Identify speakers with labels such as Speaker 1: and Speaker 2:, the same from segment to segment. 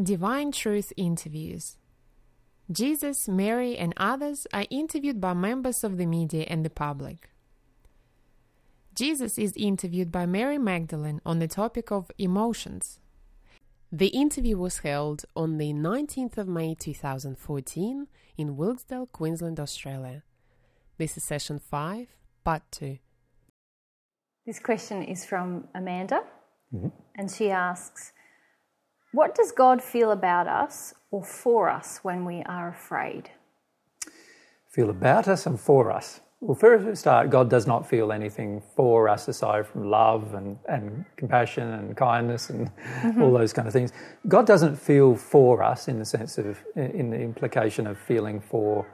Speaker 1: Divine Truth Interviews. Jesus, Mary, and others are interviewed by members of the media and the public. Jesus is interviewed by Mary Magdalene on the topic of emotions. The interview was held on the 19th of May 2014 in Wilkesdale, Queensland, Australia. This is session 5, part 2.
Speaker 2: This question is from Amanda, mm-hmm. and she asks What does God feel about us or for us when we are afraid?
Speaker 3: feel about us and for us. Well, first we start, God does not feel anything for us aside from love and, and compassion and kindness and mm-hmm. all those kind of things. God doesn't feel for us in the sense of, in the implication of feeling for,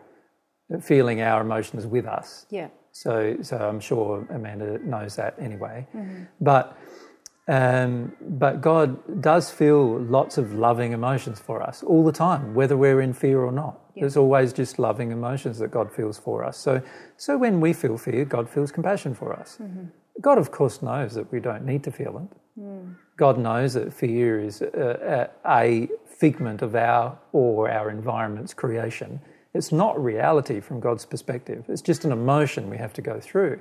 Speaker 3: feeling our emotions with us.
Speaker 2: Yeah.
Speaker 3: So, so I'm sure Amanda knows that anyway. Mm-hmm. But, um, but God does feel lots of loving emotions for us all the time, whether we're in fear or not. There's always just loving emotions that God feels for us. So, so when we feel fear, God feels compassion for us. God, of course, knows that we don't need to feel it. God knows that fear is a, a, a figment of our or our environment's creation. It's not reality from God's perspective. It's just an emotion we have to go through.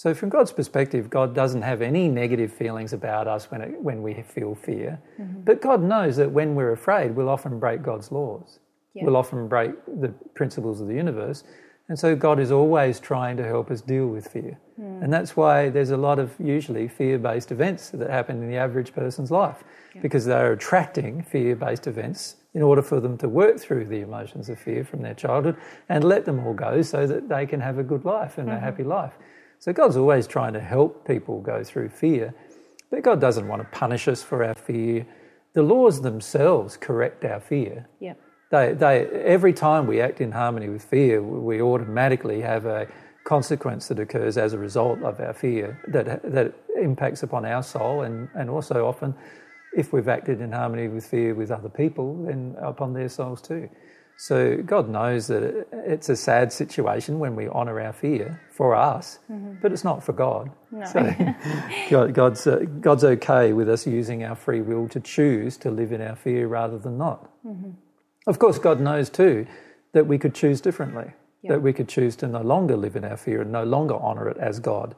Speaker 3: So, from God's perspective, God doesn't have any negative feelings about us when, it, when we feel fear. Mm-hmm. But God knows that when we're afraid, we'll often break God's laws.
Speaker 2: Yeah.
Speaker 3: We'll often break the principles of the universe. And so, God is always trying to help us deal with fear. Hmm. And that's why there's a lot of usually fear based events that happen in the average person's life because they're attracting fear based events in order for them to work through the emotions of fear from their childhood and let them all go so that they can have a good life and a mm-hmm. happy life. So God's always trying to help people go through fear, but God doesn't want to punish us for our fear. The laws themselves correct our fear.
Speaker 2: Yeah.
Speaker 3: They, they, every time we act in harmony with fear, we automatically have a consequence that occurs as a result of our fear that, that impacts upon our soul and, and also often, if we've acted in harmony with fear with other people, then upon their souls too. So God knows that it's a sad situation when we honour our fear for us, but it's not for God. So God, God's, uh, God's okay with us using our free will to choose to live in our fear rather than not. Of course, God knows too that we could choose differently, that we could choose to no longer live in our fear and no longer honour it as God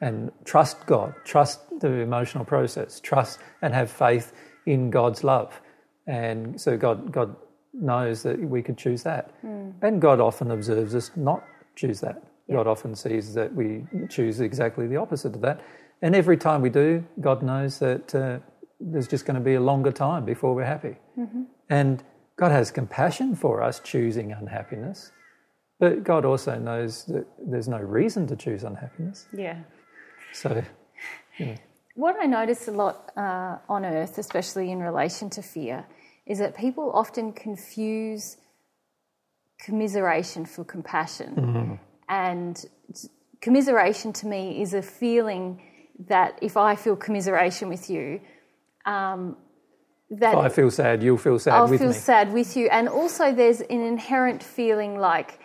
Speaker 3: and trust God, trust the emotional process, trust and have faith in God's love. And so God, God knows that we could choose that. And God often observes us not choose that. God often sees that we choose exactly the opposite of that. And every time we do, God knows that uh, there's just going to be a longer time before we're happy. And God has compassion for us choosing unhappiness, but God also knows that there's no reason to choose unhappiness.
Speaker 2: Yeah.
Speaker 3: So,
Speaker 2: What I notice a lot uh, on earth, especially in relation to fear, is that people often confuse commiseration for compassion. And commiseration to me is a feeling that if I feel commiseration with you, um, that
Speaker 3: if I feel sad, you'll feel sad
Speaker 2: I'll
Speaker 3: with
Speaker 2: feel
Speaker 3: me.
Speaker 2: sad with you. And also, there's an inherent feeling like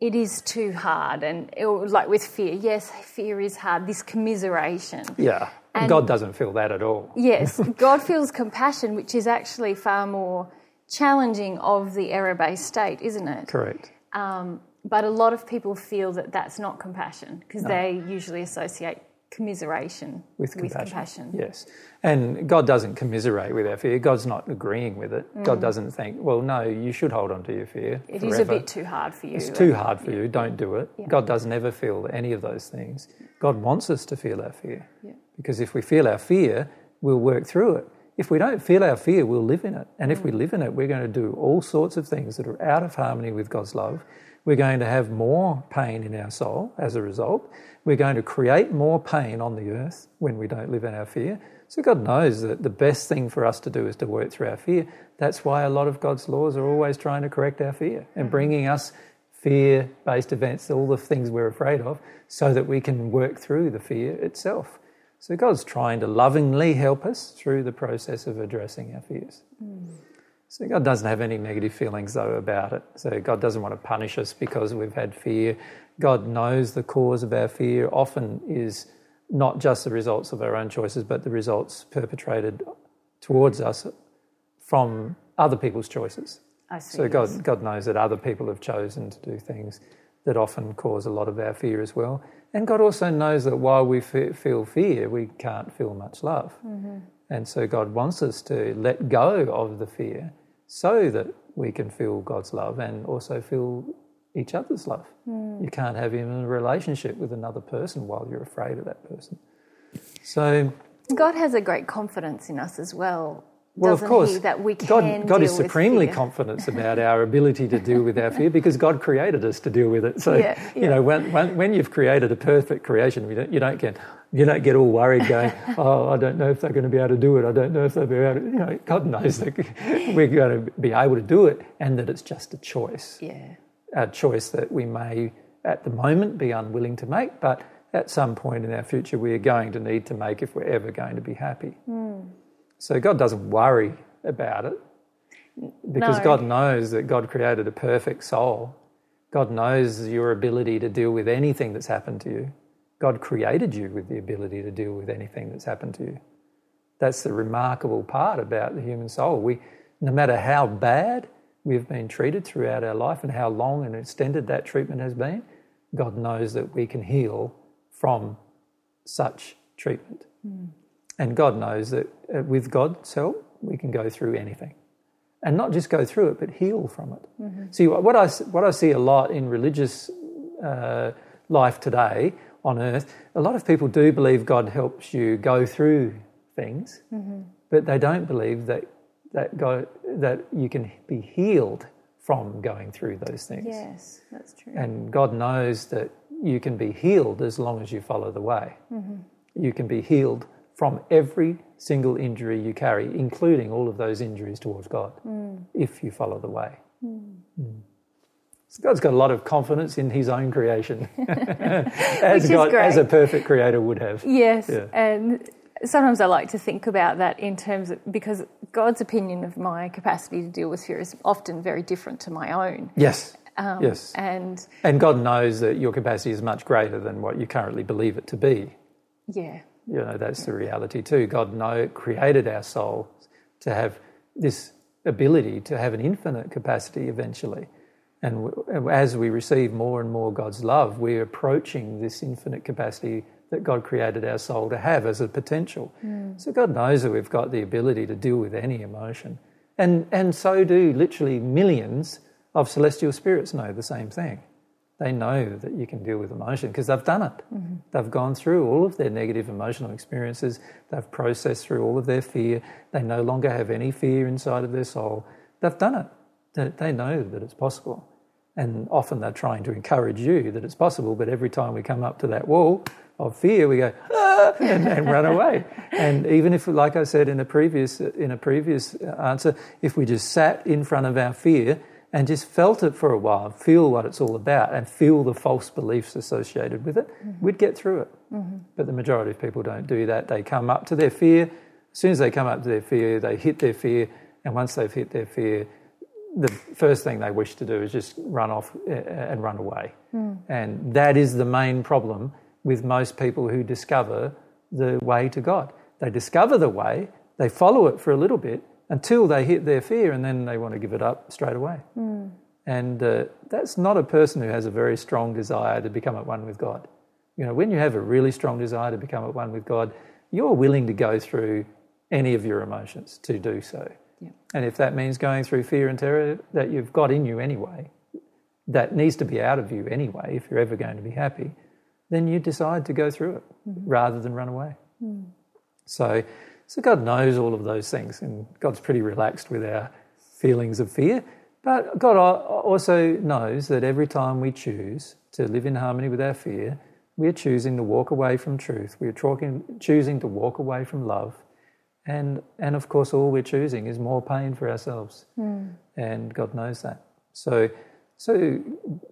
Speaker 2: it is too hard, and like with fear, yes, fear is hard. This commiseration,
Speaker 3: Yeah.
Speaker 2: And-
Speaker 3: God doesn't feel that at all.
Speaker 2: yes, God feels compassion, which is actually far more challenging of the error-based state, isn't it?
Speaker 3: Correct.
Speaker 2: Um, but a lot of people feel that that's not compassion because they usually associate commiseration
Speaker 3: With compassion.
Speaker 2: compassion.
Speaker 3: Yes. And God doesn't commiserate with our fear. God's not agreeing with it. God doesn't think, well, no, you should hold on to your fear.
Speaker 2: Mm. It is a bit too hard for you.
Speaker 3: It's too hard for you. Don't do it. God does never feel any of those things. God wants us to feel our fear.
Speaker 2: Yeah.
Speaker 3: Because if we feel our fear, we'll work through it. If we don't feel our fear, we'll live in it. And if we mm. live in it, we're going to do all sorts of things that are out of harmony with God's love. We're going to have more pain in our soul as a result. We're going to create more pain on the earth when we don't live in our fear. So God knows that the best thing for us to do is to work through our fear. That's why a lot of God's laws are always trying to correct our fear and mm. bringing us fear based events, all the things we're afraid of, so that we can work through the fear itself. So God's trying to lovingly help us through the process of addressing our fears. Mm. So God doesn't have any negative feelings though about it. So God doesn't want to punish us because we've had fear. God knows the cause of our fear often is not just the results of our own choices, but the results perpetrated towards us from other people's choices.
Speaker 2: I see.
Speaker 3: So
Speaker 2: yes.
Speaker 3: God, God knows that other people have chosen to do things that often cause a lot of our fear as well. And God also knows that while we fe- feel fear, we can't feel much love.
Speaker 2: Mm-hmm.
Speaker 3: And so God wants us to let go of the fear so that we can feel God's love and also feel each other's love.
Speaker 2: Mm.
Speaker 3: You can't have even a relationship with another person while you're afraid of that person. So
Speaker 2: God has a great confidence in us as well.
Speaker 3: Well, of course,
Speaker 2: that we
Speaker 3: God, God is supremely confident about our ability to deal with our fear because God created us to deal with it. So,
Speaker 2: Yeah,
Speaker 3: you know, when, when, when you've created a perfect creation, you don't, you don't get you don't get all worried going, oh, I don't know if they're going to be able to do it. I don't know if they'll be able to. You know, God knows that we're going to be able to do it, and that it's just a choice
Speaker 2: Yeah.
Speaker 3: a choice that we may at the moment be unwilling to make, but at some point in our future we are going to need to make if we're ever going to be happy. So God doesn't worry about it because
Speaker 2: No.
Speaker 3: God knows that God created a perfect soul. God knows your ability to deal with anything that's happened to you. God created you with the ability to deal with anything that's happened to you. That's the remarkable part about the human soul. We, no matter how bad we've been treated throughout our life and how long and extended that treatment has been, God knows that we can heal from such treatment. Hmm. And God knows that uh, with God's help, we can go through anything. And not just go through it, but heal from it. See, what I, what I see a lot in religious uh, life today on earth, a lot of people do believe God helps you go through things, but they don't believe that, that, God, that you can be healed from going through those things.
Speaker 2: Yes, that's true.
Speaker 3: And God knows that you can be healed as long as you follow the way. You can be healed from every single injury you carry, including all of those injuries towards God, if you follow the way. Mm. So God's got a lot of confidence in His own creation, as God, as a perfect Creator would have.
Speaker 2: Yes,
Speaker 3: Yeah.
Speaker 2: and sometimes I like to think about that in terms of because God's opinion of my capacity to deal with fear is often very different to my own.
Speaker 3: Yes,
Speaker 2: Um,
Speaker 3: yes.
Speaker 2: And
Speaker 3: And God knows that your capacity is much greater than what you currently believe it to be.
Speaker 2: yeah,
Speaker 3: You know, that's the reality too. God know, created our soul to have this ability to have an infinite capacity eventually. And w- as we receive more and more God's love, we're approaching this infinite capacity that God created our soul to have as a potential. Hmm. So God knows that we've got the ability to deal with any emotion. And, and so do literally millions of celestial spirits know the same thing. They know that you can deal with emotion because they've done it. They've gone through all of their negative emotional experiences. They've processed through all of their fear. They no longer have any fear inside of their soul. They've done it. They, they know that it's possible. And often they're trying to encourage you that it's possible, but every time we come up to that wall of fear, we go, ah, and, and run away. And even if, like I said in a previous, in a previous answer, if we just sat in front of our fear and just felt it for a while, feel what it's all about, and feel the false beliefs associated with it, mm-hmm. we'd get through it. Mm-hmm. But the majority of people don't do that. They come up to their fear. As soon as they come up to their fear, they hit their fear, and once they've hit their fear, the first thing they wish to do is just run off uh, and run away. Mm. And that is the main problem with most people who discover the way to God. They discover the way, they follow it for a little bit until they hit their fear, and then they want to give it up straight away. Hmm. And uh, that's not a person who has a very strong desire to become at one with God. You know, when you have a really strong desire to become at one with God, you're willing to go through any of your emotions to do so.
Speaker 2: Yeah.
Speaker 3: And if that means going through fear and terror that you've got in you anyway, that needs to be out of you anyway, if you're ever going to be happy, then you decide to go through it mm-hmm. rather than run away. Hmm. So, so God knows all of those things, and God's pretty relaxed with our feelings of fear. But God also knows that every time we choose to live in harmony with our fear, we're choosing to walk away from truth. We're talking, choosing to walk away from love. And, and of course, all we're choosing is more pain for ourselves. Hmm. And God knows that. So, so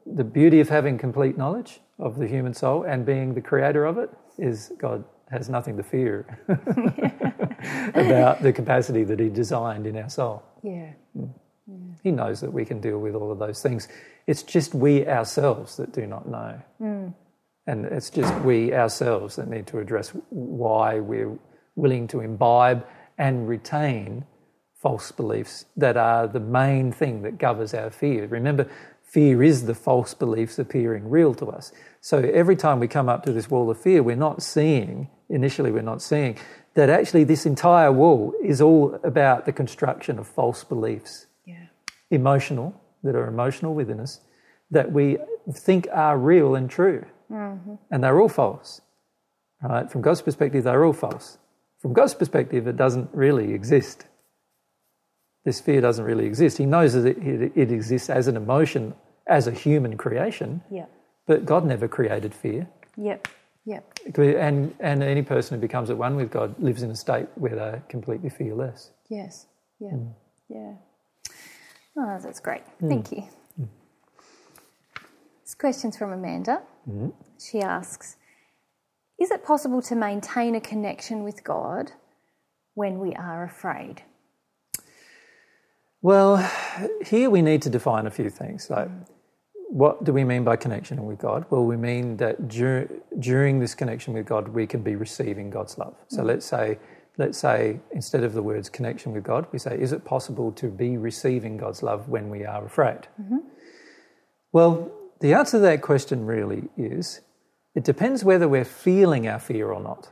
Speaker 3: the beauty of having complete knowledge of the human soul and being the creator of it is God has nothing to fear about the capacity that He designed in our soul. Mm.
Speaker 2: yeah,
Speaker 3: He knows that we can deal with all of those things. It's just we ourselves that do not know. Mm. And it's just we ourselves that need to address why we're willing to imbibe and retain false beliefs that are the main thing that governs our fear. Remember, fear is the false beliefs appearing real to us. So every time we come up to this wall of fear, we're not seeing, initially, we're not seeing that actually this entire wall is all about the construction of false beliefs.
Speaker 2: Yeah.
Speaker 3: Emotional, that are emotional within us, that we think are real and true. Mm-hmm. And they're all false. Right? From God's perspective, they're all false. From God's perspective, it doesn't really exist. This fear doesn't really exist. He knows that it, it, it exists as an emotion, as a human creation.
Speaker 2: Yeah.
Speaker 3: But God never created fear.
Speaker 2: Yep. Yep.
Speaker 3: And, and any person who becomes at one with God lives in a state where they're completely fearless.
Speaker 2: Yes. Yeah. Mm. Yeah. Oh, that's great. Mm. Thank you. Mm. This question's from Amanda.
Speaker 3: Mm-hmm.
Speaker 2: She asks Is it possible to maintain a connection with God when we are afraid?
Speaker 3: Well, here we need to define a few things. Like, mm. What do we mean by connection with God? Well, we mean that dur- during this connection with God, we can be receiving God's love. So mm. let's say, let's say instead of the words connection with God, we say, is it possible to be receiving God's love when we are afraid?
Speaker 2: Mm-hmm.
Speaker 3: Well, the answer to that question really is it depends whether we're feeling our fear or not.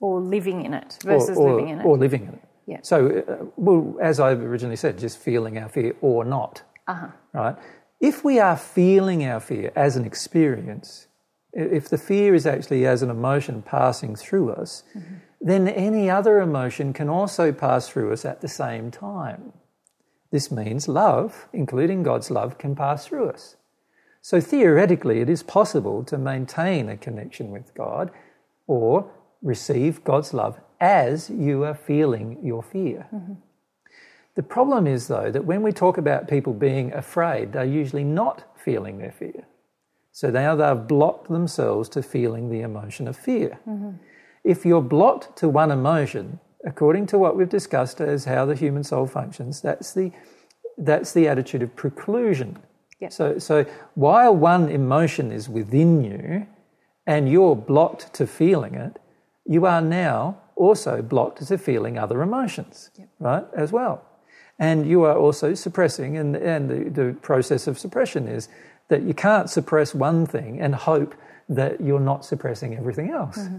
Speaker 2: Or living in it versus
Speaker 3: or, or,
Speaker 2: living in it.
Speaker 3: Or living in it.
Speaker 2: Yeah.
Speaker 3: So, uh, well, as I originally said, just feeling our fear or not.
Speaker 2: Uh-huh.
Speaker 3: Right? If we are feeling our fear as an experience, if the fear is actually as an emotion passing through us, mm-hmm. then any other emotion can also pass through us at the same time. This means love, including God's love, can pass through us. So theoretically, it is possible to maintain a connection with God or receive God's love as you are feeling your fear.
Speaker 2: Mm-hmm.
Speaker 3: The problem is, though, that when we talk about people being afraid, they're usually not feeling their fear. So now they've blocked themselves to feeling the emotion of fear.
Speaker 2: Mm-hmm.
Speaker 3: If you're blocked to one emotion, according to what we've discussed as how the human soul functions, that's the, that's the attitude of preclusion.
Speaker 2: Yep.
Speaker 3: So, so while one emotion is within you and you're blocked to feeling it, you are now also blocked to feeling other emotions,
Speaker 2: yep.
Speaker 3: right, as well. And you are also suppressing, and, and the, the process of suppression is that you can't suppress one thing and hope that you're not suppressing everything else.
Speaker 2: Mm-hmm.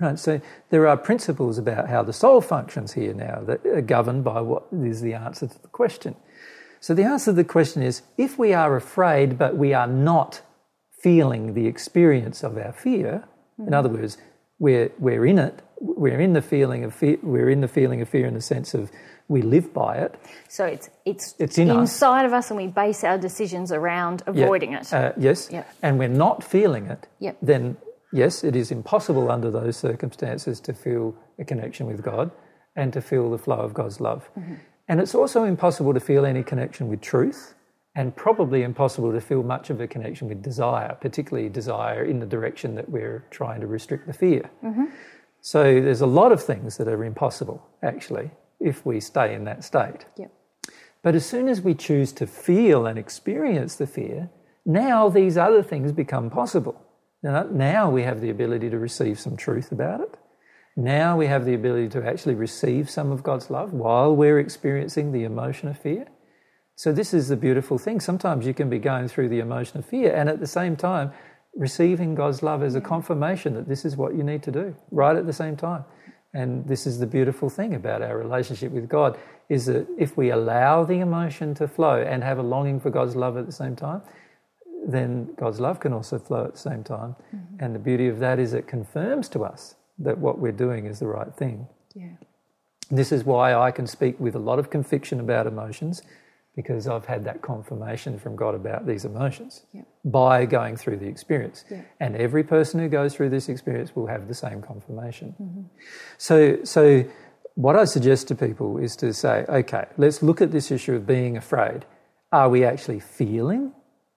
Speaker 3: Right, so there are principles about how the soul functions here now that are governed by what is the answer to the question. So the answer to the question is if we are afraid but we are not feeling the experience of our fear, mm-hmm. in other words, we're, we're in it, we're in the feeling of fear, we're in the feeling of fear in the sense of we live by it.
Speaker 2: So it's it's,
Speaker 3: it's in
Speaker 2: inside
Speaker 3: us.
Speaker 2: of us, and we base our decisions around avoiding
Speaker 3: yeah.
Speaker 2: it.
Speaker 3: Uh, yes,
Speaker 2: yep.
Speaker 3: and we're not feeling it.
Speaker 2: Yep.
Speaker 3: Then yes, it is impossible under those circumstances to feel a connection with God and to feel the flow of God's love.
Speaker 2: Mm-hmm.
Speaker 3: And it's also impossible to feel any connection with truth and probably impossible to feel much of a connection with desire, particularly desire in the direction that we're trying to restrict the fear.
Speaker 2: Mm-hmm.
Speaker 3: So there's a lot of things that are impossible, actually, if we stay in that state.
Speaker 2: Yep.
Speaker 3: But as soon as we choose to feel and experience the fear, now these other things become possible. Now we have the ability to receive some truth about it. Now we have the ability to actually receive some of God's love while we're experiencing the emotion of fear. So, this is the beautiful thing. Sometimes you can be going through the emotion of fear and at the same time receiving God's love as a confirmation that this is what you need to do, right at the same time. And this is the beautiful thing about our relationship with God is that if we allow the emotion to flow and have a longing for God's love at the same time, then God's love can also flow at the same time.
Speaker 2: Mm-hmm.
Speaker 3: And the beauty of that is it confirms to us that what we're doing is the right thing.
Speaker 2: Yeah.
Speaker 3: This is why I can speak with a lot of conviction about emotions because I've had that confirmation from God about these emotions
Speaker 2: yeah.
Speaker 3: by going through the experience.
Speaker 2: Yeah.
Speaker 3: And every person who goes through this experience will have the same confirmation.
Speaker 2: Mm-hmm.
Speaker 3: So, so, what I suggest to people is to say, okay, let's look at this issue of being afraid. Are we actually feeling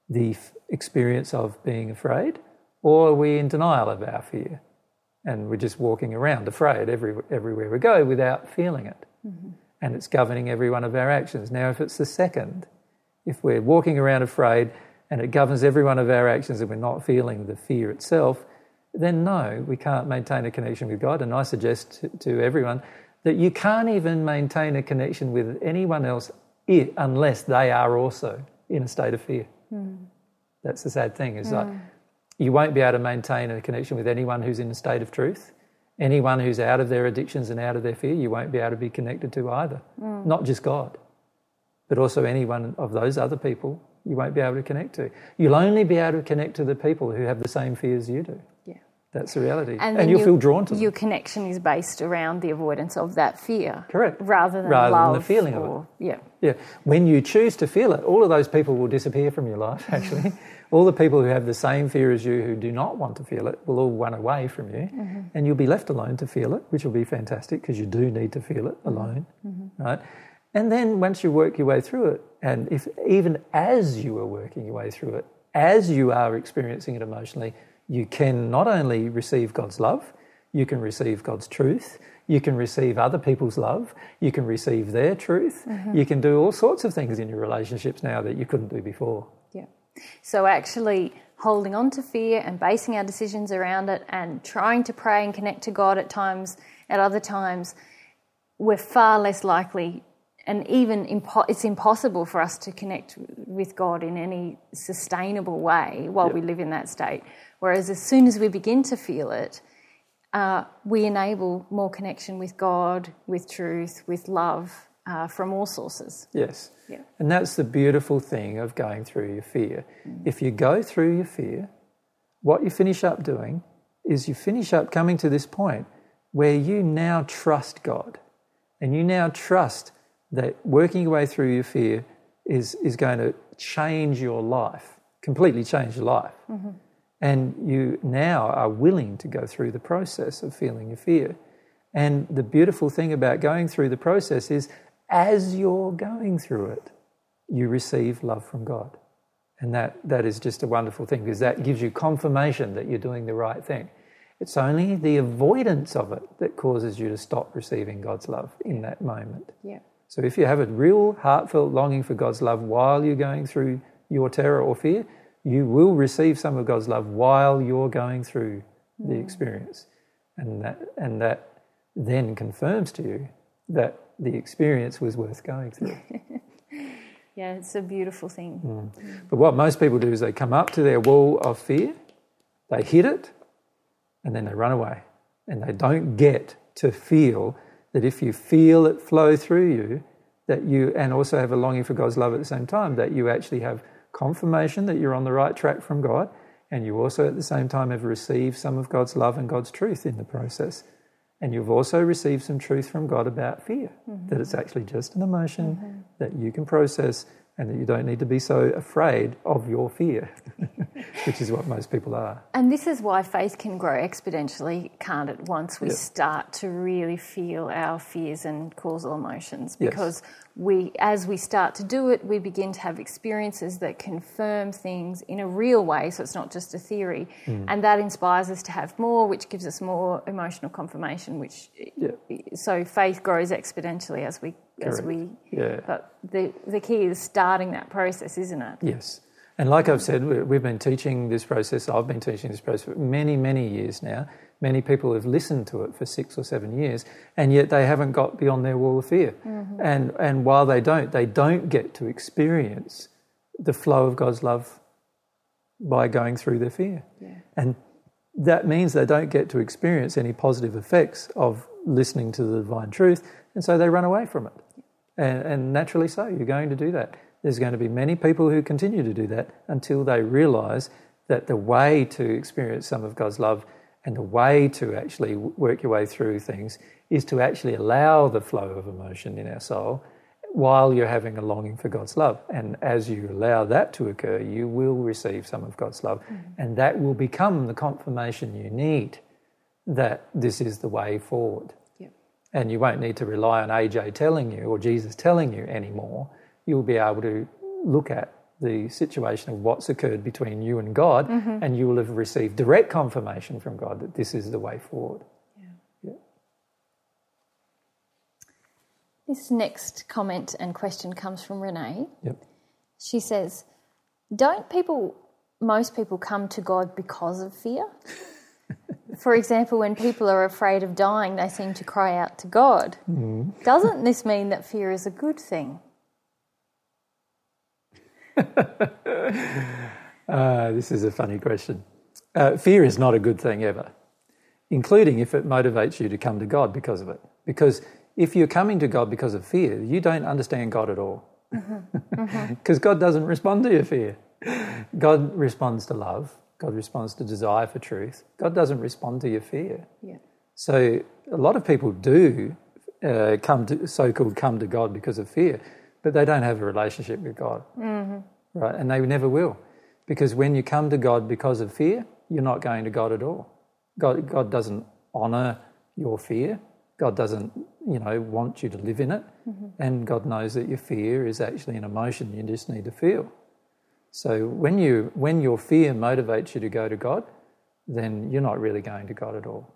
Speaker 3: the f- experience of being afraid, or are we in denial of our fear? And we're just walking around afraid every, everywhere we go without feeling it.
Speaker 2: Mm-hmm
Speaker 3: and it's governing every one of our actions. Now, if it's the second, if we're walking around afraid and it governs every one of our actions and we're not feeling the fear itself, then no, we can't maintain a connection with God. And I suggest to, to everyone that you can't even maintain a connection with anyone else unless they are also in a state of fear. Hmm. That's the sad thing. Is hmm. like you won't be able to maintain a connection with anyone who's in a state of truth. Anyone who's out of their addictions and out of their fear, you won't be able to be connected to either. Mm. Not just God, but also anyone of those other people you won't be able to connect to. You'll only be able to connect to the people who have the same fears you do.
Speaker 2: Yeah.
Speaker 3: That's the reality.
Speaker 2: And,
Speaker 3: And, you'll
Speaker 2: your-
Speaker 3: feel drawn to them.
Speaker 2: Your connection is based around the avoidance of that fear.
Speaker 3: Correct.
Speaker 2: Rather than
Speaker 3: Rather than
Speaker 2: love.
Speaker 3: the feeling of it.
Speaker 2: or, Yeah.
Speaker 3: Yeah. When you choose to feel it, all of those people will disappear from your life, actually. All the people who have the same fear as you who do not want to feel it will all run away from you. Mm-hmm. And you'll be left alone to feel it, which will be fantastic because you do need to feel it mm-hmm. alone. Mm-hmm. Right? And then once you work your way through it, and if even as you are working your way through it, as you are experiencing it emotionally, you can not only receive God's love, you can receive God's truth, you can receive other people's love, you can receive their truth, you can do all sorts of things in your relationships now that you couldn't do before.
Speaker 2: So actually holding on to fear and basing our decisions around it and trying to pray and connect to God at times, at other times, we're far less likely and even impo- it's impossible for us to connect with God in any sustainable way while we live in that state. Whereas as soon as we begin to feel it, uh, we enable more connection with God, with truth, with love uh, from all sources.
Speaker 3: Yes.
Speaker 2: Yeah.
Speaker 3: And that's the beautiful thing of going through your fear. Mm. If you go through your fear, what you finish up doing is you finish up coming to this point where you now trust God and you now trust that working your way through your fear is, is going to change your life, completely change your life. Mm-hmm. And you now are willing to go through the process of feeling your fear. And the beautiful thing about going through the process is as you're going through it, you receive love from God. And that, that is just a wonderful thing because that gives you confirmation that you're doing the right thing. It's only the avoidance of it that causes you to stop receiving God's love in that moment.
Speaker 2: Yeah.
Speaker 3: So if you have a real heartfelt longing for God's love while you're going through your terror or fear, you will receive some of God's love while you're going through the mm. experience. And that, and that then confirms to you that the experience was worth going through.
Speaker 2: Yeah, it's a beautiful thing. Mm.
Speaker 3: But what most people do is they come up to their wall of fear, they hit it, and then they run away. And they don't get to feel that if you feel it flow through you, that you, and also have a longing for God's love at the same time, that you actually have confirmation that you're on the right track from God, and you also at the same time have received some of God's love and God's truth in the process. And you've also received some truth from God about fear, mm-hmm. that it's actually just an emotion mm-hmm. that you can process and that you don't need to be so afraid of your fear, which is what most people are.
Speaker 2: And this is why faith can grow exponentially, can't it, once we start to really feel our fears and causal emotions.
Speaker 3: Yes.
Speaker 2: We as we start to do it, we begin to have experiences that confirm things in a real way, so it's not just a theory.
Speaker 3: Hmm.
Speaker 2: And that inspires us to have more, which gives us more emotional confirmation, which
Speaker 3: Yeah.
Speaker 2: so faith grows exponentially as we as we
Speaker 3: Yeah.
Speaker 2: but the the key is starting that process, isn't it?
Speaker 3: Yes. And like I've said, we've been teaching this process, I've been teaching this process for many, many years now. Many people have listened to it for six or seven years, and yet they haven't got beyond their wall of fear. Mm-hmm. And, and while they don't, they don't get to experience the flow of God's love by going through their fear. And that means they don't get to experience any positive effects of listening to the divine truth, and so they run away from it. And, and naturally so, you're going to do that. There's going to be many people who continue to do that until they realize that the way to experience some of God's love and the way to actually work your way through things is to actually allow the flow of emotion in our soul while you're having a longing for God's love. And as you allow that to occur, you will receive some of God's love. Mm. And that will become the confirmation you need that this is the way forward.
Speaker 2: Yep.
Speaker 3: And you won't need to rely on AJ telling you or Jesus telling you anymore. You'll be able to look at the situation of what's occurred between you and God, and you will have received direct confirmation from God that this is the way forward.
Speaker 2: This next comment and question comes from Renee.
Speaker 3: Yep.
Speaker 2: She says, Don't people, most people come to God because of fear? for example, when people are afraid of dying, they seem to cry out to God.
Speaker 3: Mm.
Speaker 2: Doesn't this mean that fear is a good thing?
Speaker 3: Uh, this is a funny question. Uh, fear is not a good thing ever, including if it motivates you to come to God because of it. Because if you're coming to God because of fear, you don't understand God at all. Because God doesn't respond to your fear. God responds to love. God responds to desire for truth. God doesn't respond to your fear.
Speaker 2: Yeah.
Speaker 3: So a lot of people do uh, come to so-called come to God because of fear, but they don't have a relationship with God, mm-hmm. right? And they never will, because when you come to God because of fear, you're not going to God at all. God, God doesn't honour your fear. God doesn't, you know, want you to live in it, mm-hmm. and God knows that your fear is actually an emotion you just need to feel. So when you when your fear motivates you to go to God, then you're not really going to God at all,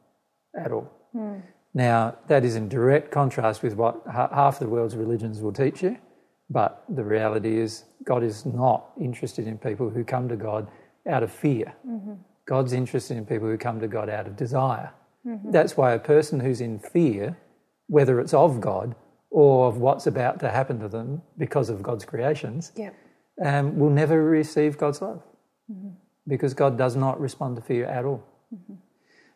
Speaker 3: at all. Hmm. Now that is in direct contrast with what ha- half the world's religions will teach you, but the reality is God is not interested in people who come to God out of fear. Mm-hmm. God's interested in people who come to God out of desire. Mm-hmm. That's why a person who's in fear, whether it's of God or of what's about to happen to them because of God's creations,
Speaker 2: Yep.
Speaker 3: um, will never receive God's love mm-hmm. because God does not respond to fear at all.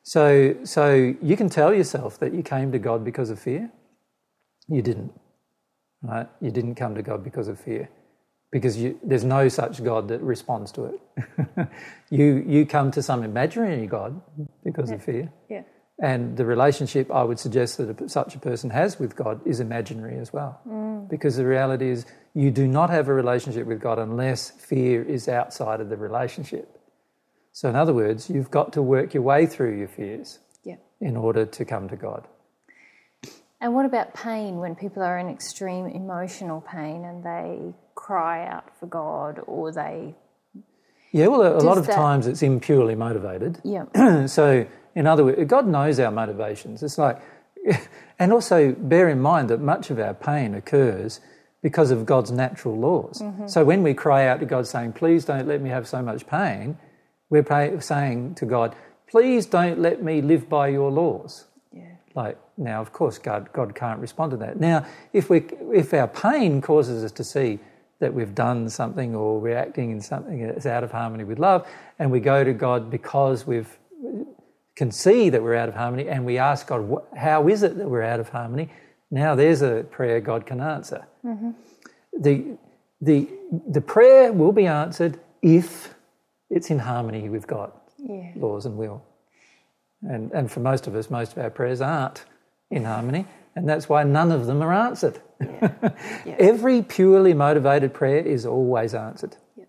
Speaker 3: So, so you can tell yourself that you came to God because of fear. You didn't. Right? You didn't come to God because of fear because you, there's no such God that responds to it. you, you come to some imaginary God because of fear.
Speaker 2: Yeah.
Speaker 3: And the relationship I would suggest that a, such a person has with God is imaginary as well. Mm. Because the reality is, you do not have a relationship with God unless fear is outside of the relationship. So, in other words, you've got to work your way through your fears
Speaker 2: Yeah.
Speaker 3: in order to come to God.
Speaker 2: And what about pain when people are in extreme emotional pain and they cry out for God or they.
Speaker 3: Yeah, well, a, a lot of
Speaker 2: that-
Speaker 3: times it's impurely motivated.
Speaker 2: Yeah.
Speaker 3: so, in other words, God knows our motivations. It's like, and also bear in mind that much of our pain occurs because of God's natural laws. Mm-hmm. So, when we cry out to God saying, Please don't let me have so much pain, we're saying to God, Please don't let me live by your laws. Like now, of course, God God can't respond to that. Now, if we if our pain causes us to see that we've done something or we're acting in something that's out of harmony with love, and we go to God because we've can see that we're out of harmony, and we ask God, how is it that we're out of harmony? Now, there's a prayer God can answer. Mm-hmm. The the the prayer will be answered if it's in harmony with God
Speaker 2: Yeah.
Speaker 3: laws and will. And, and for most of us, most of our prayers aren't in harmony, and that's why none of them are answered. Every purely motivated prayer is always answered.
Speaker 2: Yeah.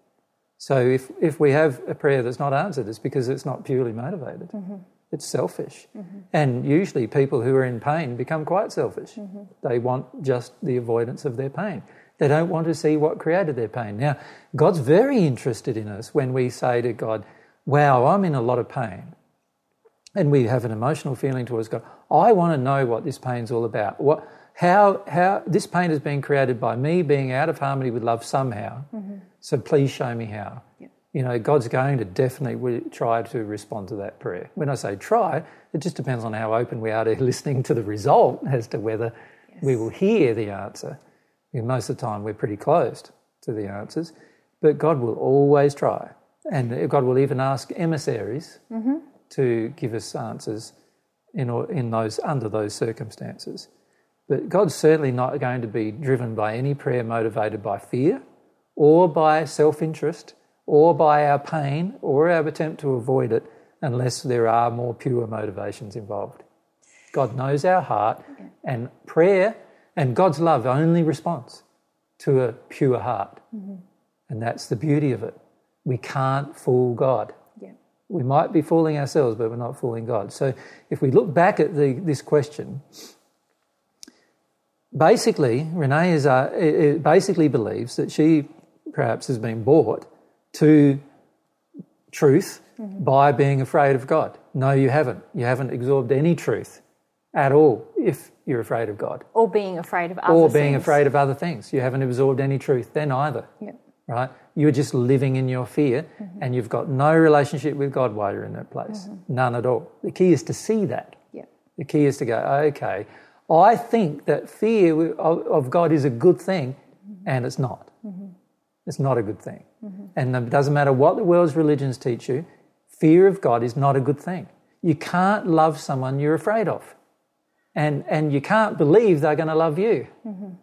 Speaker 3: So if, if we have a prayer that's not answered, it's because it's not purely motivated. Mm-hmm. It's selfish. Mm-hmm. And usually people who are in pain become quite selfish. Mm-hmm. They want just the avoidance of their pain. They don't want to see what created their pain. Now, God's very interested in us when we say to God, Wow, I'm in a lot of pain. And we have an emotional feeling towards God. I want to know what this pain's all about. What, how, how this pain has been created by me being out of harmony with love somehow. Mm-hmm. So please show me how. You know, God's going to definitely try to respond to that prayer. When I say try, it just depends on how open we are to listening to the result as to whether we will hear the answer. Because most of the time we're pretty closed to the answers, but God will always try. And God will even ask emissaries mm-hmm. To give us answers in, or- in those, under those circumstances. But God's certainly not going to be driven by any prayer motivated by fear or by self interest or by our pain or our attempt to avoid it unless there are more pure motivations involved. God knows our heart, and prayer and God's love only responds to a pure heart. Mm-hmm. And that's the beauty of it. We can't fool God. We might be fooling ourselves, but we're not fooling God. So if we look back at the, this question, basically, Renee is, uh, basically believes that she perhaps has been bought to truth by being afraid of God. No, you haven't. You haven't absorbed any truth at all if you're afraid of God.
Speaker 2: Or being afraid of other
Speaker 3: Or being
Speaker 2: things.
Speaker 3: afraid of other things. You haven't absorbed any truth then either.
Speaker 2: Yeah.
Speaker 3: right? You're just living in your fear mm-hmm. and you've got no relationship with God while you're in that place. Mm-hmm. None at all. The key is to see that.
Speaker 2: Yeah.
Speaker 3: The key is to go, okay, I think that fear of, of God is a good thing, mm-hmm. and it's not. It's not a good thing. And it doesn't matter what the world's religions teach you, fear of God is not a good thing. You can't love someone you're afraid of. And, and you can't believe they're going to love you.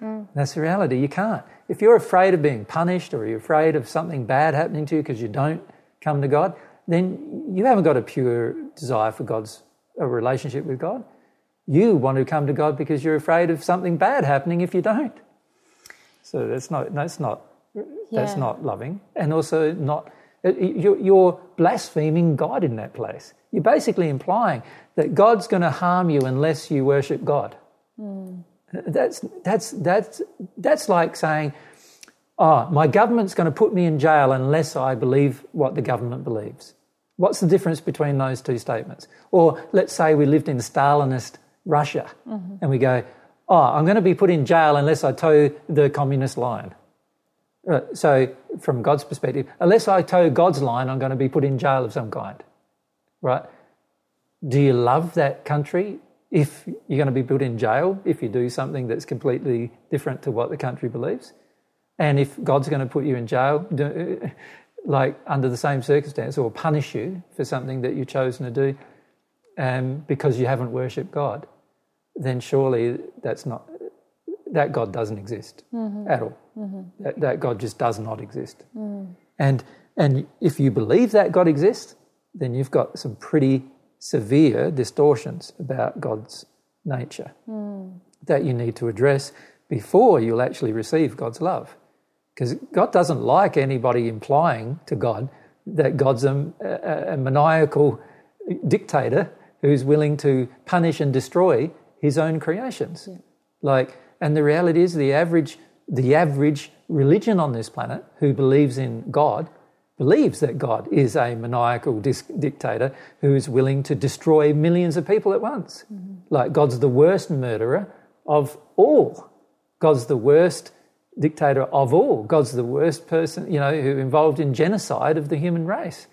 Speaker 3: Mm. That's the reality. You can't. If you're afraid of being punished or you're afraid of something bad happening to you because you don't come to God, then you haven't got a pure desire for God's a relationship with God. You want to come to God because you're afraid of something bad happening if you don't. So that's not that's not that's
Speaker 2: Yeah.
Speaker 3: not loving, and also not you're, you're blaspheming God in that place. You're basically implying that God's going to harm you unless you worship God. Hmm. That's that's that's that's like saying, "Oh, my government's going to put me in jail unless I believe what the government believes." What's the difference between those two statements? Or let's say we lived in Stalinist Russia and we go, "Oh, I'm going to be put in jail unless I toe the communist line." Uh, so, from God's perspective, unless I toe God's line, I'm going to be put in jail of some kind, right? Do you love that country if you're going to be put in jail if you do something that's completely different to what the country believes? And if God's going to put you in jail, do, like under the same circumstance, or punish you for something that you've chosen to do um, because you haven't worshipped God, then surely that's not that God doesn't exist mm-hmm. at all. Mm-hmm. That, that God just does not exist. Mm. And and if you believe that God exists, then you've got some pretty severe distortions about God's nature hmm. that you need to address before you'll actually receive God's love. Because God doesn't like anybody implying to God that God's a, a, a maniacal dictator who's willing to punish and destroy his own creations. Like, and the reality is, the average, the average religion on this planet who believes in God believes that God is a maniacal dictator who is willing to destroy millions of people at once. Mm-hmm. Like, God's the worst murderer of all. God's the worst dictator of all. God's the worst person, you know, who involved in genocide of the human race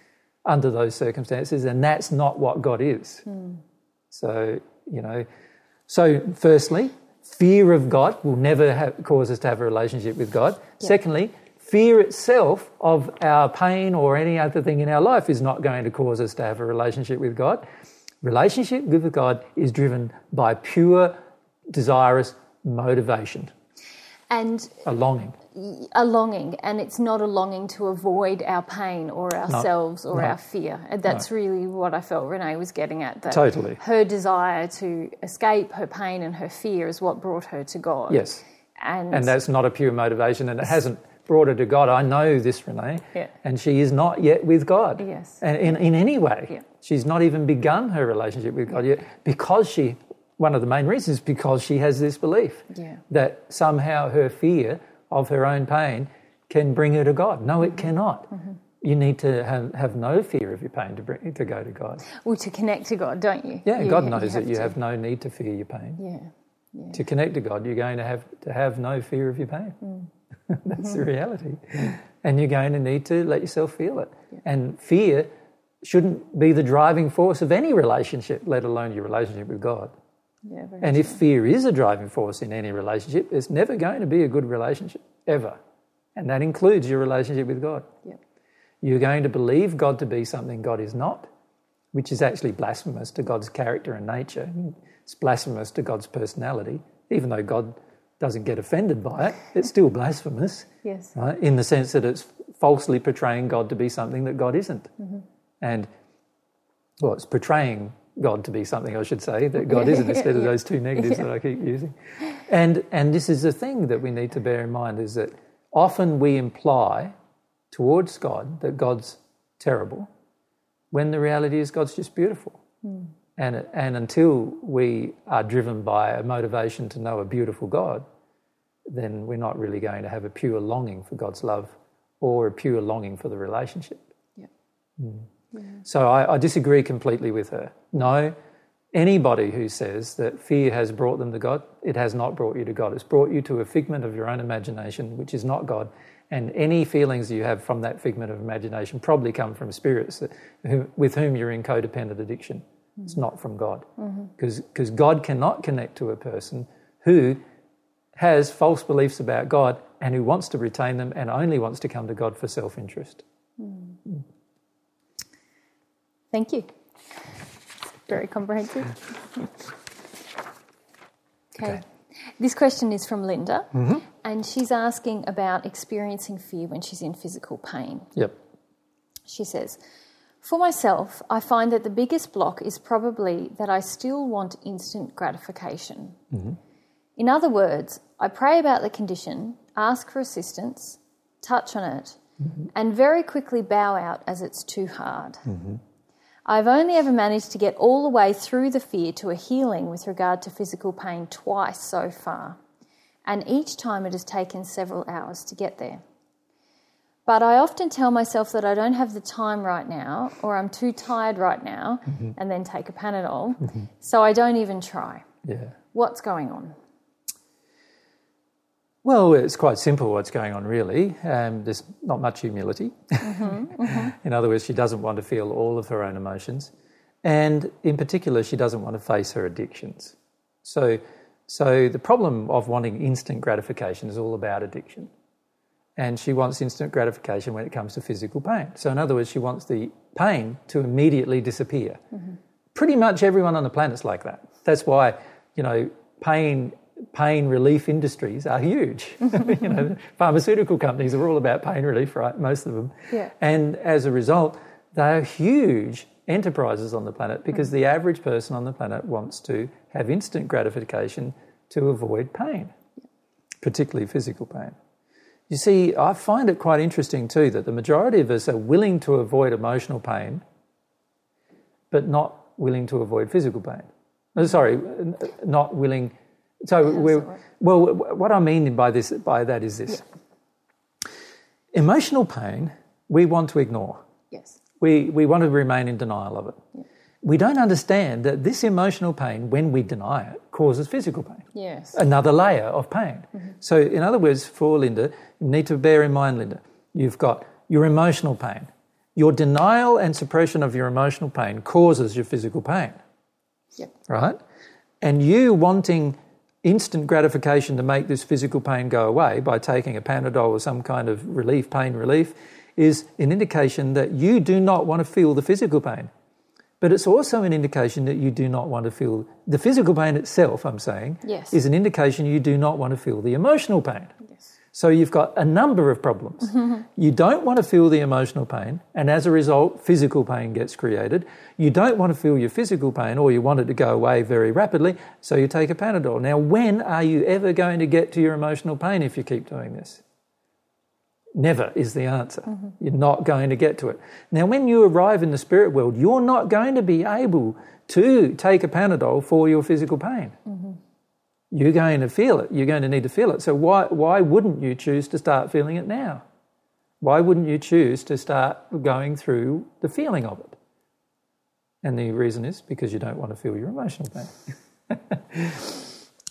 Speaker 3: under those circumstances, and that's not what God is. Hmm. So, you know, so firstly, fear of God will never have, cause us to have a relationship with God. Secondly, fear itself of our pain or any other thing in our life is not going to cause us to have a relationship with God. Relationship with God is driven by pure, desirous motivation,
Speaker 2: And
Speaker 3: a longing.
Speaker 2: a longing, and it's not a longing to avoid our pain or ourselves or
Speaker 3: no.
Speaker 2: our fear. And that's really what I felt Renee was getting at. That
Speaker 3: Totally.
Speaker 2: Her desire to escape her pain and her fear is what brought her to God.
Speaker 3: Yes.
Speaker 2: And,
Speaker 3: And that's not a pure motivation, and it hasn't brought her to God. I know this, Renee.
Speaker 2: Yeah.
Speaker 3: And she is not yet with God.
Speaker 2: Yes.
Speaker 3: And in, in any way.
Speaker 2: Yeah.
Speaker 3: She's not even begun her relationship with God yet because she, one of the main reasons is because she has this belief
Speaker 2: Yeah.
Speaker 3: that somehow her fear of her own pain can bring her to God. No,
Speaker 2: Mm-hmm.
Speaker 3: it cannot. You need to have, have no fear of your pain to, bring, to go to God.
Speaker 2: well, to connect to God, don't you?
Speaker 3: Yeah,
Speaker 2: You-
Speaker 3: God
Speaker 2: you
Speaker 3: knows that you
Speaker 2: to.
Speaker 3: have no need to fear your pain.
Speaker 2: Yeah.
Speaker 3: To connect to God, you're going to have to have no fear of your pain.
Speaker 2: Mm.
Speaker 3: That's
Speaker 2: Mm-hmm.
Speaker 3: the reality. And you're going to need to let yourself feel it. And fear shouldn't be the driving force of any relationship, let alone your relationship with God.
Speaker 2: Yeah,
Speaker 3: And if fear is a driving force in any relationship, it's never going to be a good relationship, ever. And that includes your relationship with God.
Speaker 2: Yep.
Speaker 3: You're going to believe God to be something God is not, which is actually blasphemous to God's character and nature. It's blasphemous to God's personality. Even though God doesn't get offended by it, it's still blasphemous,
Speaker 2: Yes.
Speaker 3: right? in the sense that it's falsely portraying God to be something that God isn't. Mm-hmm. And, well, it's portraying God to be something, I should say, that God isn't, instead of
Speaker 2: Yeah.
Speaker 3: those two negatives that I keep using. And, and this is the thing that we need to bear in mind is that often we imply towards God that God's terrible when the reality is God's just beautiful. Hmm. And, and until we are driven by a motivation to know a beautiful God, then we're not really going to have a pure longing for God's love or a pure longing for the relationship.
Speaker 2: Yep. Hmm.
Speaker 3: So I, I disagree completely with her. No, Anybody who says that fear has brought them to God, it has not brought you to God. It's brought you to a figment of your own imagination, which is not God. And any feelings you have from that figment of imagination probably come from spirits that, who, with whom you're in codependent addiction. Mm-hmm. It's not from God. Because mm-hmm. God cannot connect to a person who has false beliefs about God and who wants to retain them and only wants to come to God for self interest. Mm.
Speaker 2: Thank you. Very comprehensive. okay. okay. This question is from Linda, mm-hmm. and she's asking about experiencing fear when she's in physical pain.
Speaker 3: Yep.
Speaker 2: She says, For myself, I find that the biggest block is probably that I still want instant gratification. Mm-hmm. In other words, I pray about the condition, ask for assistance, touch on it, mm-hmm. and very quickly bow out as it's too hard. Mm-hmm. I've only ever managed to get all the way through the fear to a healing with regard to physical pain twice so far, and each time it has taken several hours to get there. But I often tell myself that I don't have the time right now, or I'm too tired right now, mm-hmm. and then take a Panadol, mm-hmm. so I don't even try.
Speaker 3: Yeah.
Speaker 2: What's going on?
Speaker 3: Well, it's quite simple what's going on, really. Um, there's not much humility. Mm-hmm, mm-hmm. in other words, she doesn't want to feel all of her own emotions. And in particular, she doesn't want to face her addictions. So, so the problem of wanting instant gratification is all about addiction. And she wants instant gratification when it comes to physical pain. So, in other words, she wants the pain to immediately disappear. Mm-hmm. Pretty much everyone on the planet's like that. That's why, you know, pain pain relief industries are huge. you know, pharmaceutical companies are all about pain relief, right? Most of them.
Speaker 2: Yeah.
Speaker 3: And as a result, they are huge enterprises on the planet because mm. the average person on the planet wants to have instant gratification to avoid pain, particularly physical pain. You see, I find it quite interesting too that the majority of us are willing to avoid emotional pain, but not willing to avoid physical pain. Uh, sorry, not willing so we're, well, what I mean by this by that is this: yeah. emotional pain we want to ignore.
Speaker 2: Yes.
Speaker 3: We we want to remain in denial of it. Yeah. We don't understand that this emotional pain, when we deny it, causes physical pain.
Speaker 2: Yes.
Speaker 3: Another layer of pain. Mm-hmm. So, in other words, for Linda, you need to bear in mind, Linda, you've got your emotional pain. Your denial and suppression of your emotional pain causes your physical pain.
Speaker 2: Yep.
Speaker 3: Right? And you wanting instant gratification to make this physical pain go away by taking a Panadol or some kind of relief, pain relief, is an indication that you do not want to feel the physical pain. But it's also an indication that you do not want to feel the physical pain itself, I'm saying,
Speaker 2: yes.
Speaker 3: is an indication you do not want to feel the emotional pain. So you've got a number of problems. Mm-hmm. You don't want to feel the emotional pain, and as a result, physical pain gets created. You don't want to feel your physical pain, or you want it to go away very rapidly, so you take a Panadol. Now, when are you ever going to get to your emotional pain if you keep doing this? Never is the answer. Mm-hmm. You're not going to get to it. Now, when you arrive in the spirit world, you're not going to be able to take a Panadol for your physical pain. Mm-hmm you're going to feel it. You're going to need to feel it. So why, why wouldn't you choose to start feeling it now? Why wouldn't you choose to start going through the feeling of it? And the reason is because you don't want to feel your emotional pain.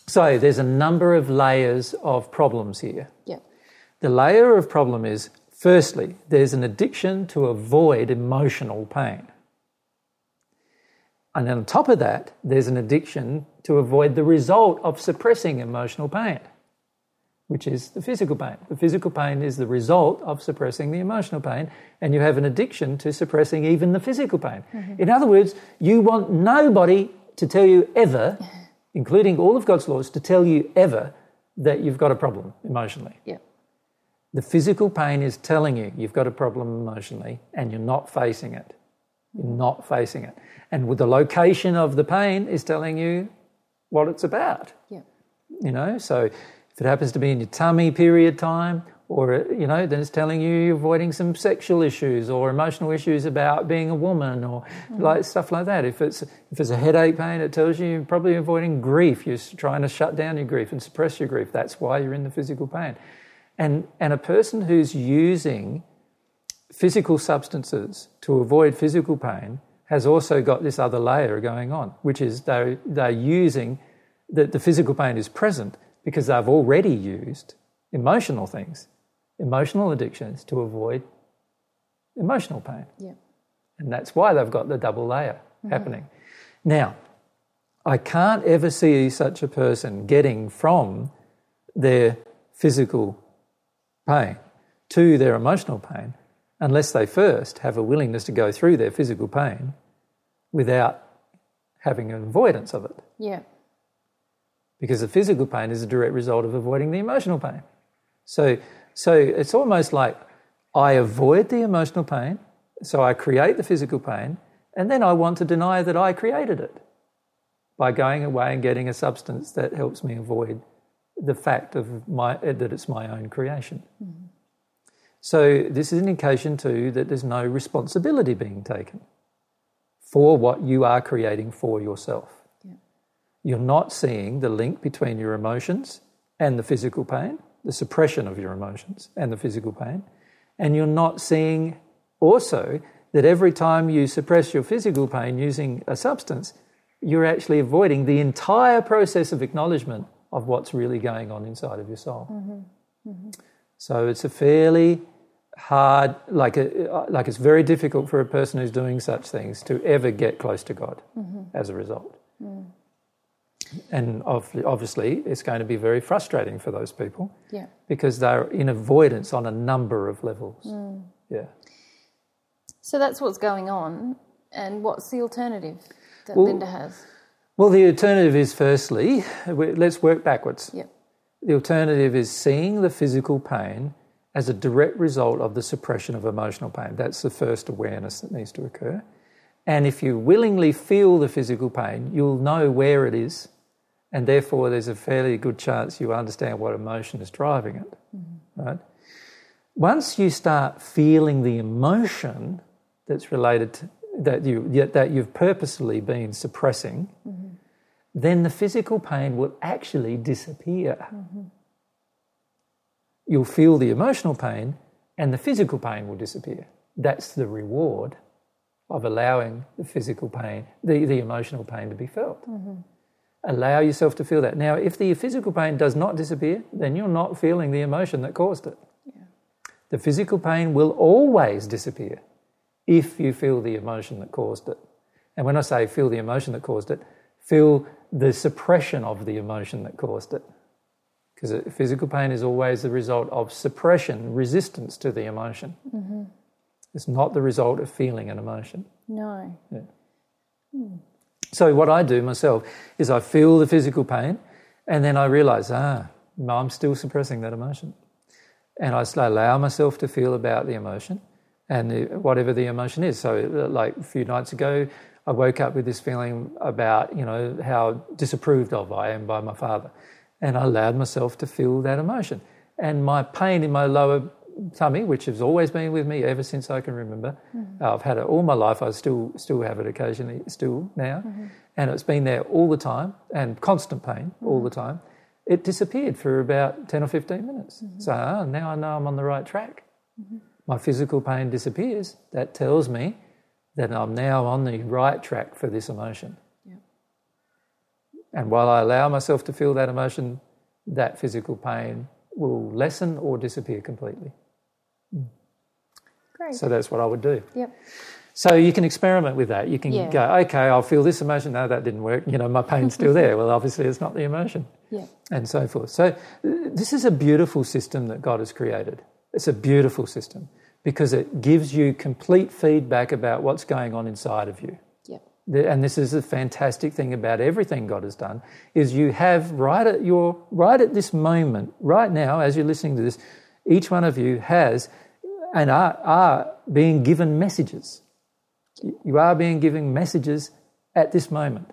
Speaker 3: so there's a number of layers of problems here.
Speaker 2: Yeah.
Speaker 3: The layer of problem is firstly, there's an addiction to avoid emotional pain. And on top of that, there's an addiction to avoid the result of suppressing emotional pain, which is the physical pain. The physical pain is the result of suppressing the emotional pain, and you have an addiction to suppressing even the physical pain. Mm-hmm. In other words, you want nobody to tell you ever, including all of God's laws, to tell you ever that you've got a problem emotionally.
Speaker 2: Yeah.
Speaker 3: The physical pain is telling you you've got a problem emotionally and you're not facing it. You're not facing it. And with the location of the pain is telling you what it's about.
Speaker 2: Yeah.
Speaker 3: You know, so if it happens to be in your tummy period time, or you know, then it's telling you you're avoiding some sexual issues or emotional issues about being a woman or mm-hmm. like stuff like that. If it's if it's a headache pain, it tells you you're probably avoiding grief. You're trying to shut down your grief and suppress your grief. That's why you're in the physical pain. And and a person who's using physical substances to avoid physical pain has also got this other layer going on, which is they're, they're using that the physical pain is present because they've already used emotional things, emotional addictions to avoid emotional pain.
Speaker 2: Yeah.
Speaker 3: And that's why they've got the double layer mm-hmm. happening. Now, I can't ever see such a person getting from their physical pain to their emotional pain unless they first have a willingness to go through their physical pain without having an avoidance of it.
Speaker 2: Yeah.
Speaker 3: Because the physical pain is a direct result of avoiding the emotional pain. So, so it's almost like I avoid the emotional pain, so I create the physical pain, and then I want to deny that I created it by going away and getting a substance that helps me avoid the fact of my, that it's my own creation. Mm-hmm. So, this is an indication too that there's no responsibility being taken for what you are creating for yourself. Yeah. You're not seeing the link between your emotions and the physical pain, the suppression of your emotions and the physical pain. And you're not seeing also that every time you suppress your physical pain using a substance, you're actually avoiding the entire process of acknowledgement of what's really going on inside of your soul. Mm-hmm. Mm-hmm. So it's a fairly hard, like, a, like it's very difficult for a person who's doing such things to ever get close to God mm-hmm. as a result. Mm. And obviously, it's going to be very frustrating for those people
Speaker 2: yeah.
Speaker 3: because they're in avoidance on a number of levels.
Speaker 2: Mm.
Speaker 3: Yeah.
Speaker 2: So that's what's going on. And what's the alternative that well, Linda has?
Speaker 3: Well, the alternative is firstly, let's work backwards.
Speaker 2: Yep.
Speaker 3: The alternative is seeing the physical pain as a direct result of the suppression of emotional pain. That's the first awareness that needs to occur. And if you willingly feel the physical pain, you'll know where it is, and therefore there's a fairly good chance you understand what emotion is driving it. Mm-hmm. Right? Once you start feeling the emotion that's related to that you that you've purposely been suppressing, mm-hmm. then the physical pain will actually disappear. Mm-hmm. You'll feel the emotional pain, and the physical pain will disappear. That's the reward of allowing the physical pain, the, the emotional pain to be felt. Mm-hmm. Allow yourself to feel that. Now, if the physical pain does not disappear, then you're not feeling the emotion that caused it.
Speaker 2: Yeah.
Speaker 3: The physical pain will always disappear if you feel the emotion that caused it. And when I say feel the emotion that caused it, feel the suppression of the emotion that caused it. Because physical pain is always the result of suppression, resistance to the emotion. Mm-hmm. It's not the result of feeling an emotion.
Speaker 2: No.
Speaker 3: Yeah. Hmm. So, what I do myself is I feel the physical pain and then I realize, ah, I'm still suppressing that emotion. And I allow myself to feel about the emotion and the, whatever the emotion is. So, like a few nights ago, I woke up with this feeling about, you know, how disapproved of I am by my father. And I allowed myself to feel that emotion. And my pain in my lower tummy, which has always been with me ever since I can remember, mm-hmm. I've had it all my life. I still still have it occasionally, still now, mm-hmm. and it's been there all the time and constant pain mm-hmm. all the time. It disappeared for about ten or fifteen minutes. Mm-hmm. So uh, now I know I'm on the right track. Mm-hmm my physical pain disappears, that tells me that I'm now on the right track for this emotion. And while I allow myself to feel that emotion, that physical pain will lessen or disappear completely.
Speaker 2: Great.
Speaker 3: So that's what I would do.
Speaker 2: Yep.
Speaker 3: So you can experiment with that. You can
Speaker 2: yeah.
Speaker 3: go, okay, I'll feel this emotion. No, that didn't work. You know, my pain's still there. Well, obviously, it's not the emotion.
Speaker 2: Yeah.
Speaker 3: And so forth. So this is a beautiful system that God has created. It's a beautiful system because it gives you complete feedback about what's going on inside of you. And this is the fantastic thing about everything God has done is you have right at your right at this moment, right now, as you're listening to this, each one of you has and are, are being given messages. You are being given messages at this moment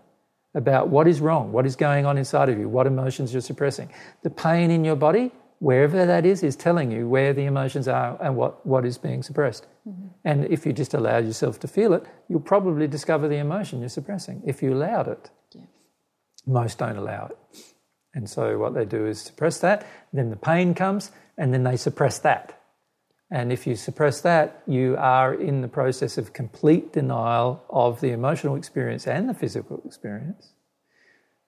Speaker 3: about what is wrong, what is going on inside of you, what emotions you're suppressing. The pain in your body, wherever that is, is telling you where the emotions are and what, what is being suppressed. Mm-hmm. And if you just allow yourself to feel it, you'll probably discover the emotion you're suppressing if you allowed it.
Speaker 2: Yeah.
Speaker 3: Most don't allow it. And so what they do is suppress that, then the pain comes, and then they suppress that. And if you suppress that, you are in the process of complete denial of the emotional experience and the physical experience.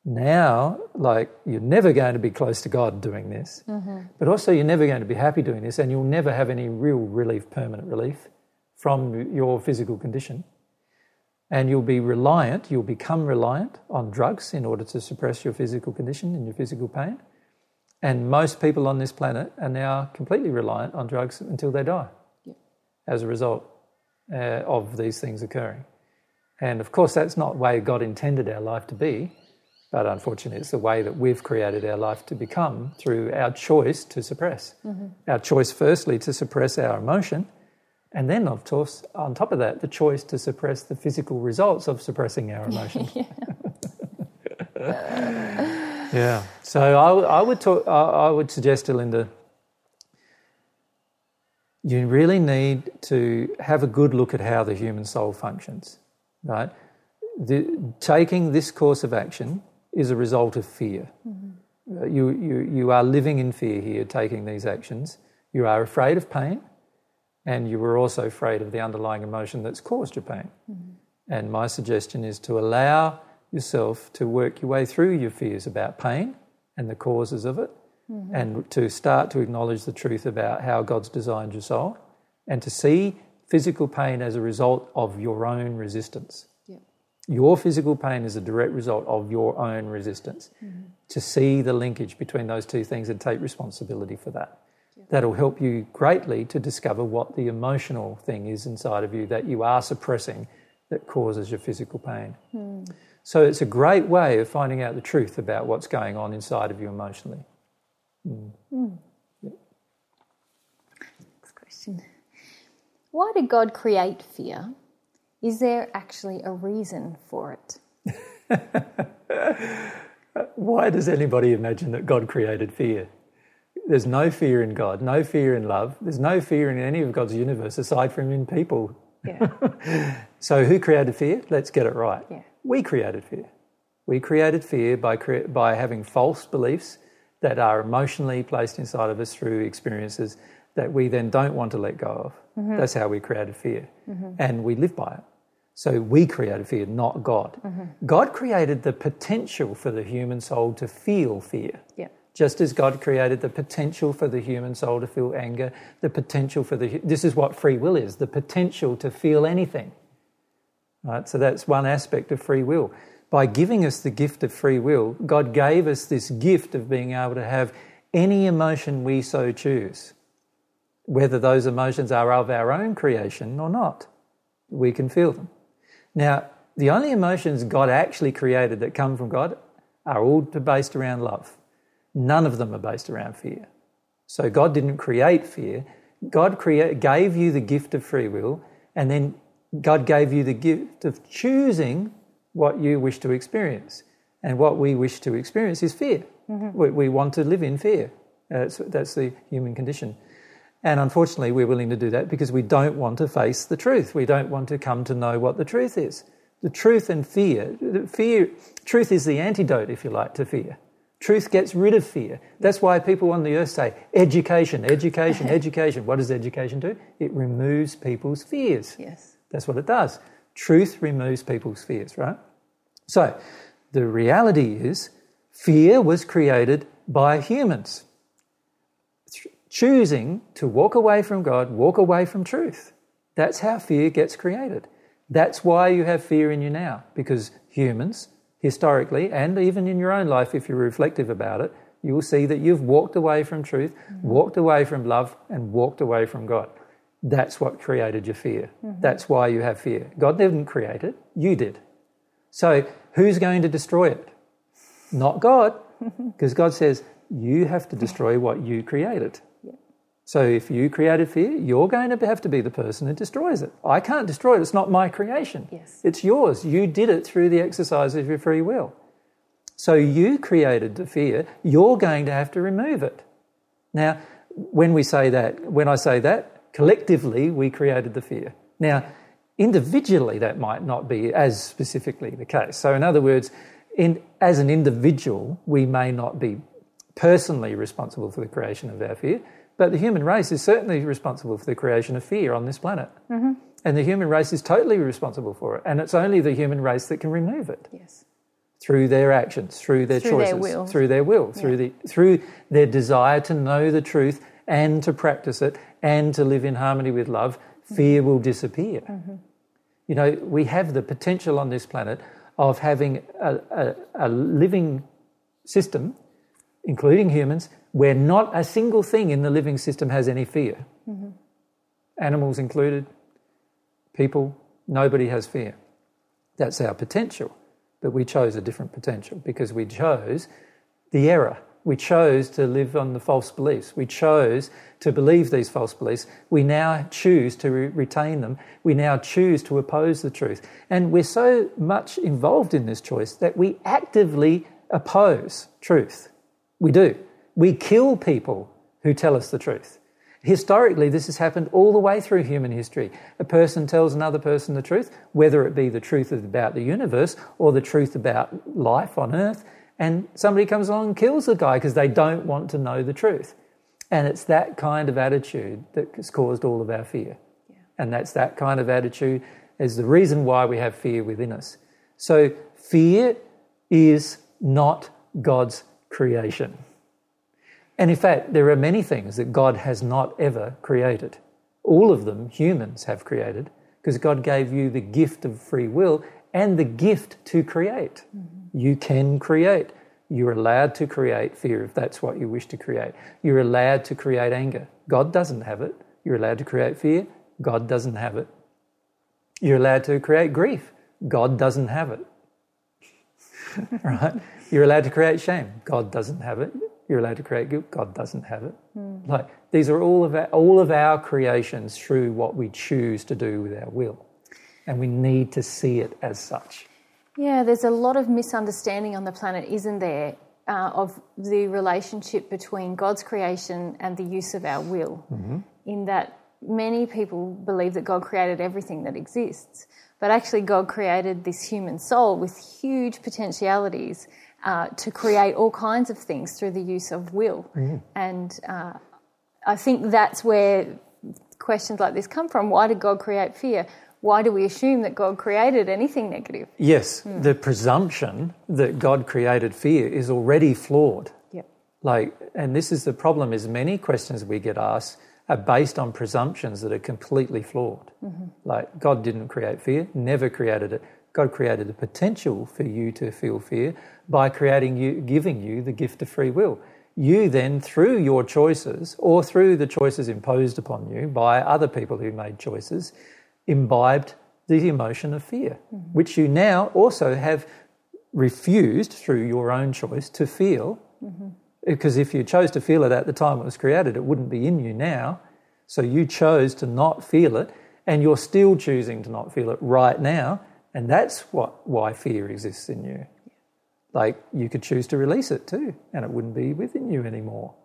Speaker 3: Now, like, you're never going to be close to God doing this, mm-hmm. but also you're never going to be happy doing this, and you'll never have any real relief, permanent relief from your physical condition. And you'll be reliant, you'll become reliant on drugs in order to suppress your physical condition and your physical pain. And most people on this planet are now completely reliant on drugs until they die as a result uh, of these things occurring. And of course, that's not the way God intended our life to be, but unfortunately, it's the way that we've created our life to become through our choice to suppress. Mm-hmm. Our choice, firstly, to suppress our emotion, and then, of course, on top of that, the choice to suppress the physical results of suppressing our emotion. yeah. yeah. So I, I would talk, I, I would suggest to Linda, you really need to have a good look at how the human soul functions, right? The, taking this course of action is a result of fear. Mm-hmm. Uh, you, you, you are living in fear here, taking these actions. You are afraid of pain, and you are also afraid of the underlying emotion that's caused your pain. Mm-hmm. And my suggestion is to allow yourself to work your way through your fears about pain and the causes of it, mm-hmm. and to start to acknowledge the truth about how God's designed your soul, and to see physical pain as a result of your own resistance. Your physical pain is a direct result of your own resistance. Mm-hmm. To see the linkage between those two things and take responsibility for that. That'll help you greatly to discover what the emotional thing is inside of you that you are suppressing that causes your physical pain. Mm. So it's a great way of finding out the truth about what's going on inside of you emotionally. Mm. Mm.
Speaker 2: Next question. Why did God create fear? Is there actually a reason for it?
Speaker 3: Why does anybody imagine that God created fear? There's no fear in God, no fear in love. There's no fear in any of God's universe aside from in people. Yeah. so, who created fear? Let's get it right. Yeah. We created fear. We created fear by, cre- by having false beliefs that are emotionally placed inside of us through experiences that we then don't want to let go of. Mm-hmm. That's how we created fear. Mm-hmm. And we live by it. So we created fear, not God. Mm-hmm. God created the potential for the human soul to feel fear. Yeah. Just as God created the potential for the human soul to feel anger, the potential for the this is what free will is, the potential to feel anything. Right? So that's one aspect of free will. By giving us the gift of free will, God gave us this gift of being able to have any emotion we so choose whether those emotions are of our own creation or not. We can feel them. Now, the only emotions God actually created that come from God are all based around love. None of them are based around fear. So God didn't create fear. God create, gave you the gift of free will, and then God gave you the gift of choosing what you wish to experience. And what we wish to experience is fear. Mm-hmm. We, we, want to live in fear. That's, that's the human condition. And unfortunately, we're willing to do that because we don't want to face the truth. We don't want to come to know what the truth is. The truth and fear, fear, truth is the antidote, if you like, to fear. Truth gets rid of fear. That's why people on the earth say education, education, education. What does education do? It removes people's fears.
Speaker 2: Yes.
Speaker 3: That's what it does. Truth removes people's fears, right? So, the reality is, fear was created by humans choosing to walk away from God, walk away from truth. That's how fear gets created. That's why you have fear in you now, because humans, historically, and even in your own life, if you're reflective about it, you will see that you've walked away from truth, mm-hmm. walked away from love, and walked away from God. That's what created your fear. Mm-hmm. That's why you have fear. God didn't create it, you did. So, who's going to destroy it? Not God, because God says, you have to destroy what you created. So if you created fear, you're going to have to be the person who destroys it. I can't destroy it. It's not my creation.
Speaker 2: Yes.
Speaker 3: It's yours. You did it through the exercise of your free will. So you created the fear. You're going to have to remove it. Now, when we say that, when I say that, collectively we created the fear. Now, individually that might not be as specifically the case. So in other words, in, as an individual, we may not be personally responsible for the creation of our fear, But the human race is certainly responsible for the creation of fear on this planet.
Speaker 2: Mm-hmm.
Speaker 3: And the human race is totally responsible for it. And it's only the human race that can remove it
Speaker 2: Yes.
Speaker 3: through their actions, through their
Speaker 2: Through their
Speaker 3: choices,
Speaker 2: will.
Speaker 3: through their will, through the through their desire to know the truth and to practice it and to live in harmony with love. Fear will disappear. You know, we have the potential on this planet of having a, a, a living system, including humans, where not a single thing in the living system has any fear. Mm-hmm. Animals included, people, nobody has fear. That's our potential. But we chose a different potential because we chose the error. We chose to live on the false beliefs. We chose to believe these false beliefs. We now choose to re- retain them. We now choose to oppose the truth. And we're so much involved in this choice that we actively oppose truth. We do. We kill people who tell us the truth. Historically, this has happened all the way through human history. A person tells another person the truth, whether it be the truth about the universe or the truth about life on earth, and somebody comes along and kills the guy because they don't want to know the truth. And it's that kind of attitude that has caused all of our fear. And that's that kind of attitude is the reason why we have fear within us. So, fear is not God's creation. And in fact, there are many things that God has not ever created. All of them humans have created because God gave you the gift of free will and the gift to create. Mm-hmm. You can create. You're allowed to create fear if that's what you wish to create. You're allowed to create anger. God doesn't have it. You're allowed to create fear. God doesn't have it. You're allowed to create grief. God doesn't have it. right? You're allowed to create shame. God doesn't have it. You're allowed to create guilt. God doesn't have it. Like these are all of our, all of our creations through what we choose to do with our will, and we need to see it as such.
Speaker 2: Yeah, there's a lot of misunderstanding on the planet, isn't there, uh, of the relationship between God's creation and the use of our will. In that many people believe that God created everything that exists, but actually, God created this human soul with huge potentialities uh, to create all kinds of things through the use of will. And uh, I think that's where questions like this come from. Why did God create fear? Why do we assume that God created anything negative?
Speaker 3: Yes, the presumption that God created fear is already flawed.
Speaker 2: Yep.
Speaker 3: Like, and this is the problem: is many questions we get asked are based on presumptions that are completely flawed. Like, God didn't create fear, never created it. God created the potential for you to feel fear by creating you, giving you the gift of free will. You then, through your choices or through the choices imposed upon you by other people who made choices, imbibed the emotion of fear, mm-hmm. which you now also have refused through your own choice to feel. Mm-hmm. Because if you chose to feel it at the time it was created, it wouldn't be in you now. So you chose to not feel it, and you're still choosing to not feel it right now. And that's what why fear exists in you. Like you could choose to release it too, and it wouldn't be within you anymore.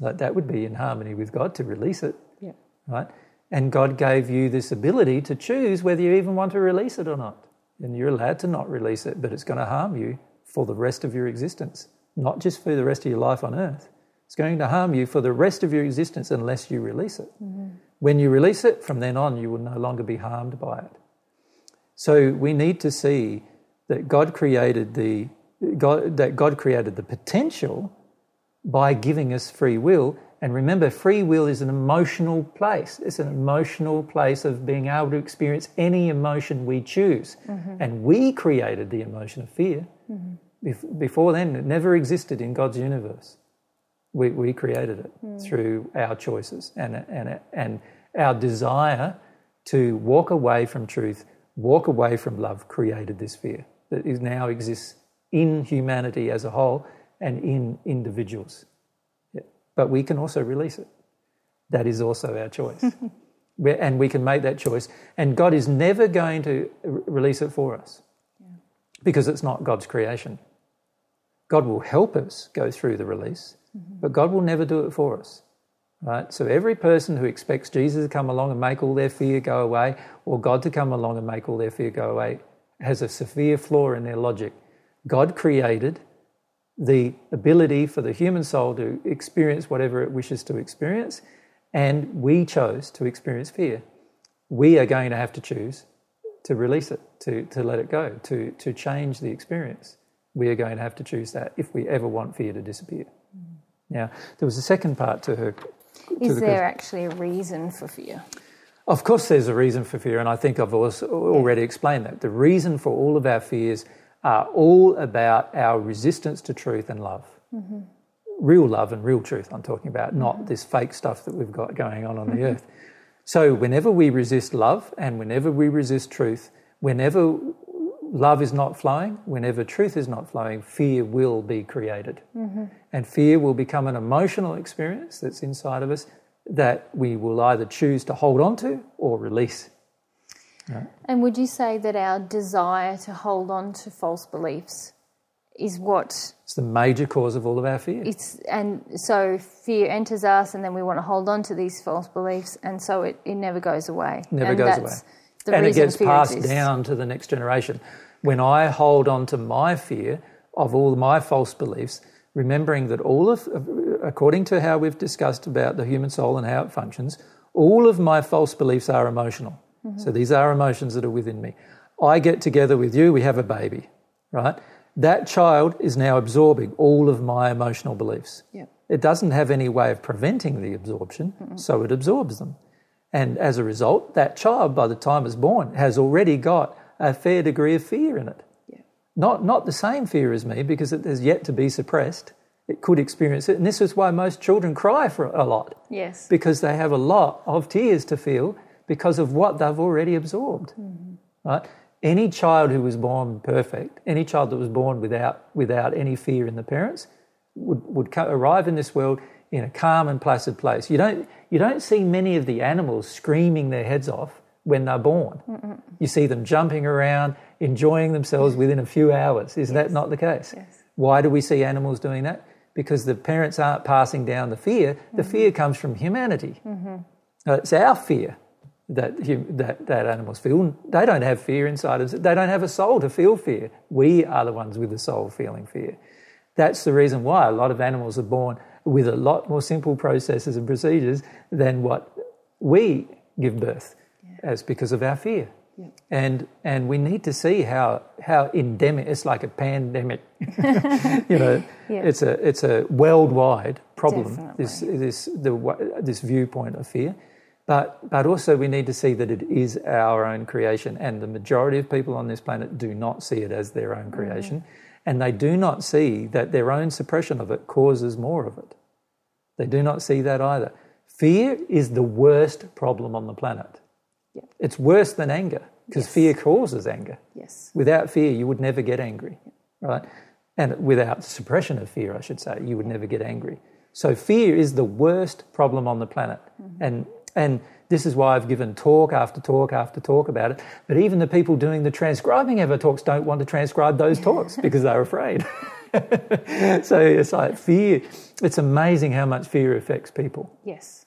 Speaker 3: Like that would be in harmony with God to release it,
Speaker 2: Yeah.
Speaker 3: right? And God gave you this ability to choose whether you even want to release it or not. And you're allowed to not release it, but it's going to harm you for the rest of your existence, not just for the rest of your life on earth. It's going to harm you for the rest of your existence unless you release it. Mm-hmm. When you release it, from then on, you will no longer be harmed by it. So we need to see that God created the God, that God created the potential by giving us free will. And remember, free will is an emotional place. It's an emotional place of being able to experience any emotion we choose. Mm-hmm. And we created the emotion of fear. Mm-hmm. Bef- Before then, it never existed in God's universe. We, we created it mm. through our choices and, and, and our desire to walk away from truth, walk away from love, created this fear that is now exists in humanity as a whole and in individuals. Yeah. But we can also release it. That is also our choice. And we can make that choice. And God is never going to release it for us because it's not God's creation. God will help us go through the release, mm-hmm. but God will never do it for us. Right? So every person who expects Jesus to come along and make all their fear go away, or God to come along and make all their fear go away, has a severe flaw in their logic. God created the ability for the human soul to experience whatever it wishes to experience, and we chose to experience fear. We are going to have to choose to release it, to, to let it go, to, to change the experience. We are going to have to choose that if we ever want fear to disappear. Mm. Now, there was a second part to her.
Speaker 2: Is the there question. actually a reason for fear?
Speaker 3: Of course, there's a reason for fear, and I think I've also already explained that. The reason for all of our fears are all about our resistance to truth and love. Mm-hmm. Real love and real truth, I'm talking about, mm-hmm. not this fake stuff that we've got going on on the earth. So, whenever we resist love and whenever we resist truth, whenever love is not flowing, whenever truth is not flowing, fear will be created. Mm-hmm. And fear will become an emotional experience that's inside of us that we will either choose to hold on to or release.
Speaker 2: Right. And would you say that our desire to hold on to false beliefs is what
Speaker 3: it's the major cause of all of our fear.
Speaker 2: It's and so fear enters us, and then we want to hold on to these false beliefs, and so it, it never goes away.
Speaker 3: Never and goes away. And it gets passed exists. down to the next generation. When I hold on to my fear of all my false beliefs, remembering that all of, according to how we've discussed about the human soul and how it functions, all of my false beliefs are emotional. Mm-hmm. So these are emotions that are within me. I get together with you, we have a baby, right? That child is now absorbing all of my emotional beliefs. Yep. It doesn't have any way of preventing the absorption, mm-hmm. so it absorbs them. And as a result, that child, by the time it's born, has already got a fair degree of fear in it. Not, not the same fear as me because it has yet to be suppressed. It could experience it. And this is why most children cry for a lot.
Speaker 2: Yes.
Speaker 3: Because they have a lot of tears to feel because of what they've already absorbed. Mm-hmm. Right? Any child who was born perfect, any child that was born without, without any fear in the parents, would, would arrive in this world in a calm and placid place. You don't, you don't see many of the animals screaming their heads off when they're born. Mm-mm. You see them jumping around, enjoying themselves within a few hours. Is yes. that not the case?
Speaker 2: Yes.
Speaker 3: Why do we see animals doing that? Because the parents aren't passing down the fear. The mm-hmm. fear comes from humanity. Mm-hmm. Uh, it's our fear that, that, that animals feel. They don't have fear inside of them. They don't have a soul to feel fear. We are the ones with the soul feeling fear. That's the reason why a lot of animals are born with a lot more simple processes and procedures than what we give birth yeah. as because of our fear. Yeah. And and we need to see how how endemic it's like a pandemic. you know, yeah. it's a it's a worldwide problem. Definitely. This this the this viewpoint of fear. But, but also, we need to see that it is our own creation, and the majority of people on this planet do not see it as their own creation, mm. And they do not see that their own suppression of it causes more of it. They do not see that either. Fear is the worst problem on the planet. It's worse than anger because yes. fear causes anger.
Speaker 2: Yes.
Speaker 3: Without fear, you would never get angry, right? And without suppression of fear, I should say, you would never get angry. So fear is the worst problem on the planet, mm-hmm. and and this is why I've given talk after talk after talk about it. But even the people doing the transcribing of our talks don't want to transcribe those talks because they're afraid. so it's like fear. It's amazing how much fear affects people.
Speaker 2: Yes.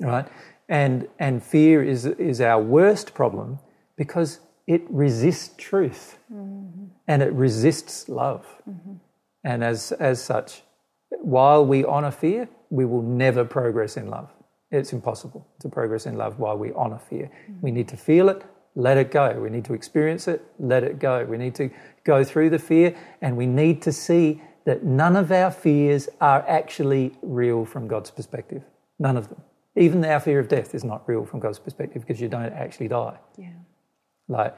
Speaker 3: Right? And, and fear is, is our worst problem because it resists truth mm-hmm. and it resists love. Mm-hmm. And as, as such, while we honour fear, we will never progress in love. It's impossible to progress in love while we honour fear. Mm. We need to feel it, let it go. We need to experience it, let it go. We need to go through the fear, and we need to see that none of our fears are actually real from God's perspective. None of them. Even our fear of death is not real from God's perspective because you don't actually die.
Speaker 2: Yeah.
Speaker 3: Like,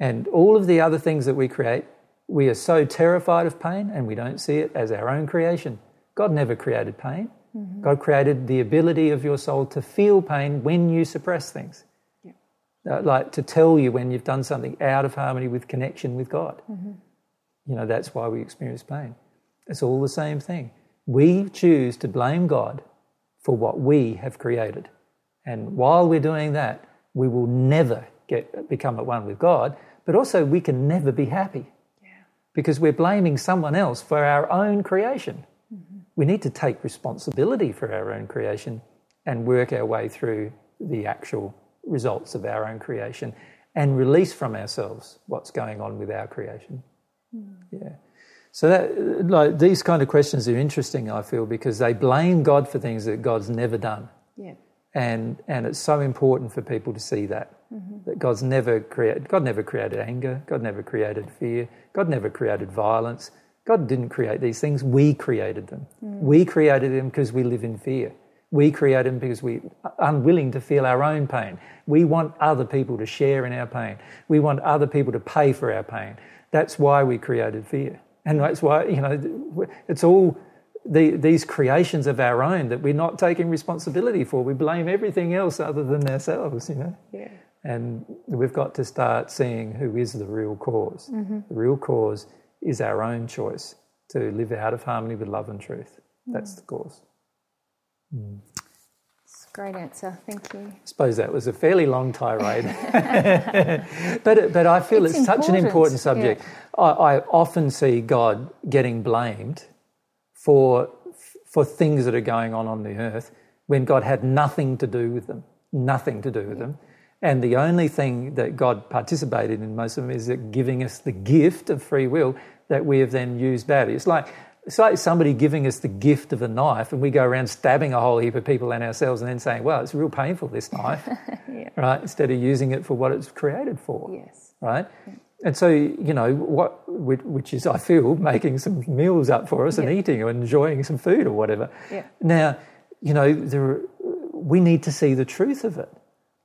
Speaker 3: and all of the other things that we create, we are so terrified of pain and we don't see it as our own creation. God never created pain. Mm-hmm. God created the ability of your soul to feel pain when you suppress things. Yeah. Uh, like to tell you when you've done something out of harmony with connection with God. Mm-hmm. You know, that's why we experience pain. It's all the same thing. We choose to blame God for what we have created. And while we're doing that, we will never get become at one with God, but also we can never be happy. Yeah. Because we're blaming someone else for our own creation we need to take responsibility for our own creation and work our way through the actual results of our own creation and release from ourselves what's going on with our creation. Mm. Yeah. So that, like, these kind of questions are interesting, I feel, because they blame God for things that God's never done.
Speaker 2: Yeah.
Speaker 3: And, and it's so important for people to see that. That God's never created, God never created anger, God never created fear, God never created violence. God didn't create these things, we created them. We created them because we live in fear. We create them because we're unwilling to feel our own pain. We want other people to share in our pain. We want other people to pay for our pain. That's why we created fear. And that's why, you know, it's all the, these creations of our own that we're not taking responsibility for. We blame everything else other than ourselves, you know.
Speaker 2: Yeah.
Speaker 3: And we've got to start seeing who is the real cause. Mm-hmm. The real cause is our own choice to live out of harmony with love and truth. That's the cause.
Speaker 2: It's a great answer. Thank you.
Speaker 3: I suppose that was a fairly long tirade. but, but I feel it's,
Speaker 2: It's
Speaker 3: such an
Speaker 2: important,
Speaker 3: subject. I, I often see God getting blamed for, for things that are going on on the earth when God had nothing to do with them. Nothing to do with them. And the only thing that God participated in most of them is that giving us the gift of free will that we have then used badly. It's like, it's like somebody giving us the gift of a knife and we go around stabbing a whole heap of people and ourselves and then saying, well, it's real painful, this knife, right? Instead of using it for what it's created for
Speaker 2: Yes.
Speaker 3: right? And so, you know, what, which which is, I feel, making some meals up for us and eating or enjoying some food or whatever.
Speaker 2: Yeah.
Speaker 3: Now, you know, there, we need to see the truth of it.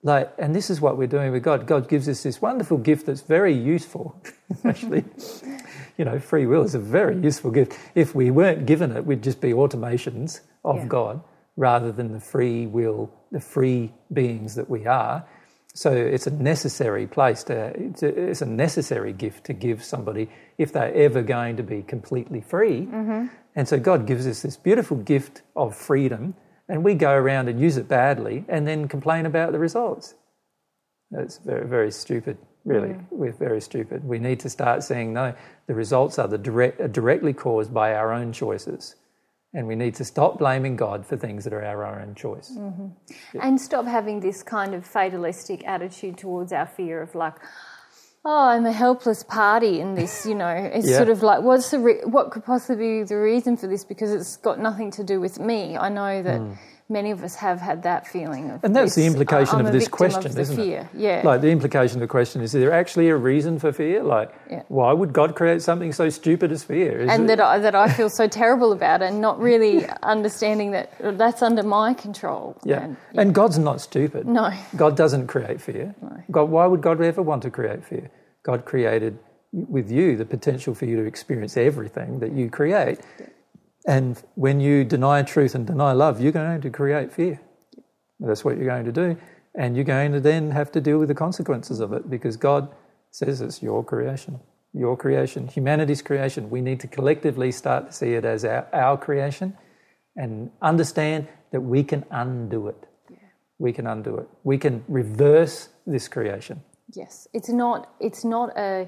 Speaker 3: Like, and this is what we're doing with God. God gives us this wonderful gift that's very useful. Actually, you know, free will is a very useful gift. If we weren't given it, we'd just be automations of
Speaker 2: Yeah.
Speaker 3: God rather than the free will, the free beings that we are. So it's a necessary place to, it's a, it's a necessary gift to give somebody if they're ever going to be completely free. Mm-hmm. And so God gives us this beautiful gift of freedom, and we go around and use it badly and then complain about the results. That's very, very stupid, really. We're very stupid. We need to start saying, no, the results are, the direct, are directly caused by our own choices. And we need to stop blaming God for things that are our own choice. Mm-hmm.
Speaker 2: And stop having this kind of fatalistic attitude towards our fear of like, oh, I'm a helpless party in this. You know, it's
Speaker 3: Yeah.
Speaker 2: sort of like, what's the re- what could possibly be the reason for this? Because it's got nothing to do with me. I know that mm. Many of us have had that feeling of.
Speaker 3: And that's the
Speaker 2: uh,
Speaker 3: implication
Speaker 2: I'm
Speaker 3: of this question,
Speaker 2: of the
Speaker 3: isn't
Speaker 2: fear.
Speaker 3: it?
Speaker 2: Yeah.
Speaker 3: Like the implication of the question is: Is there actually a reason for fear? Like,
Speaker 2: Yeah.
Speaker 3: why would God create something so stupid as fear? Is
Speaker 2: and
Speaker 3: it-
Speaker 2: that I, that I feel so terrible about, and not really understanding that uh, that's under my control.
Speaker 3: yeah.
Speaker 2: And,
Speaker 3: and God's not stupid.
Speaker 2: no,
Speaker 3: God doesn't create fear. no. God, why would God ever want to create fear? God created with you the potential for you to experience everything that you create. And when you deny truth and deny love, you're going to create fear. That's what you're going to do. And you're going to then have to deal with the consequences of it because God says it's your creation. Your creation, humanity's creation. We need to collectively start to see it as our, our creation and understand that we can undo it. We can undo it. We can reverse this creation.
Speaker 2: Yes, it's not. It's not a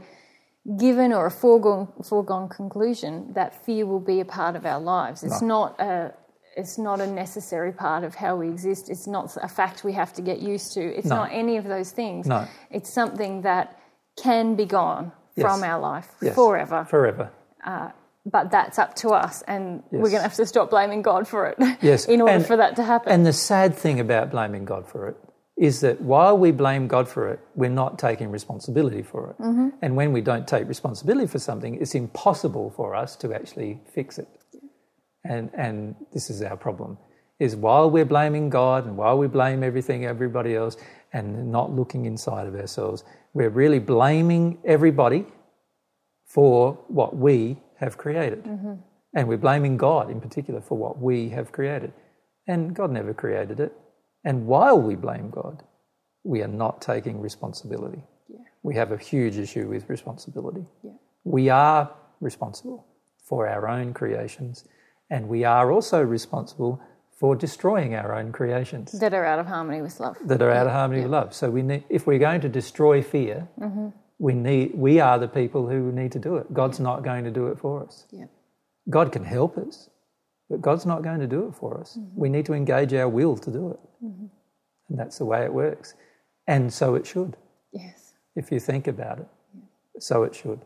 Speaker 2: given or a foregone foregone conclusion that fear will be a part of our lives. It's not a. It's not a necessary part of how we exist. It's not a fact we have to get used to. It's
Speaker 3: No.
Speaker 2: not any of those things.
Speaker 3: No.
Speaker 2: It's something that can be gone
Speaker 3: Yes.
Speaker 2: from our life
Speaker 3: Yes.
Speaker 2: forever.
Speaker 3: Forever.
Speaker 2: Uh, but that's up to us, and we're going to have to stop blaming God for it.
Speaker 3: Yes.
Speaker 2: in order
Speaker 3: And-
Speaker 2: for that to happen.
Speaker 3: And the sad thing about blaming God for it is that while we blame God for it, we're not taking responsibility for it. Mm-hmm. And when we don't take responsibility for something, it's impossible for us to actually fix it. And, and this is our problem, is while we're blaming God and while we blame everything, everybody else, and not looking inside of ourselves, we're really blaming everybody for what we have created. Mm-hmm. And we're blaming God in particular for what we have created. And God never created it. And while we blame God, we are not taking responsibility. We have a huge issue with responsibility. We are responsible for our own creations, and we are also responsible for destroying our own creations
Speaker 2: that are out of harmony with love.
Speaker 3: that are out of harmony with love. So we need, if we're going to destroy fear, mm-hmm. we need we are the people who need to do it. God's not going to do it for us.
Speaker 2: Yeah.
Speaker 3: God can help us, but God's not going to do it for us. Mm-hmm. We need to engage our will to do it, mm-hmm. and that's the way it works. And so it should,
Speaker 2: Yes.
Speaker 3: if you think about it. So it should.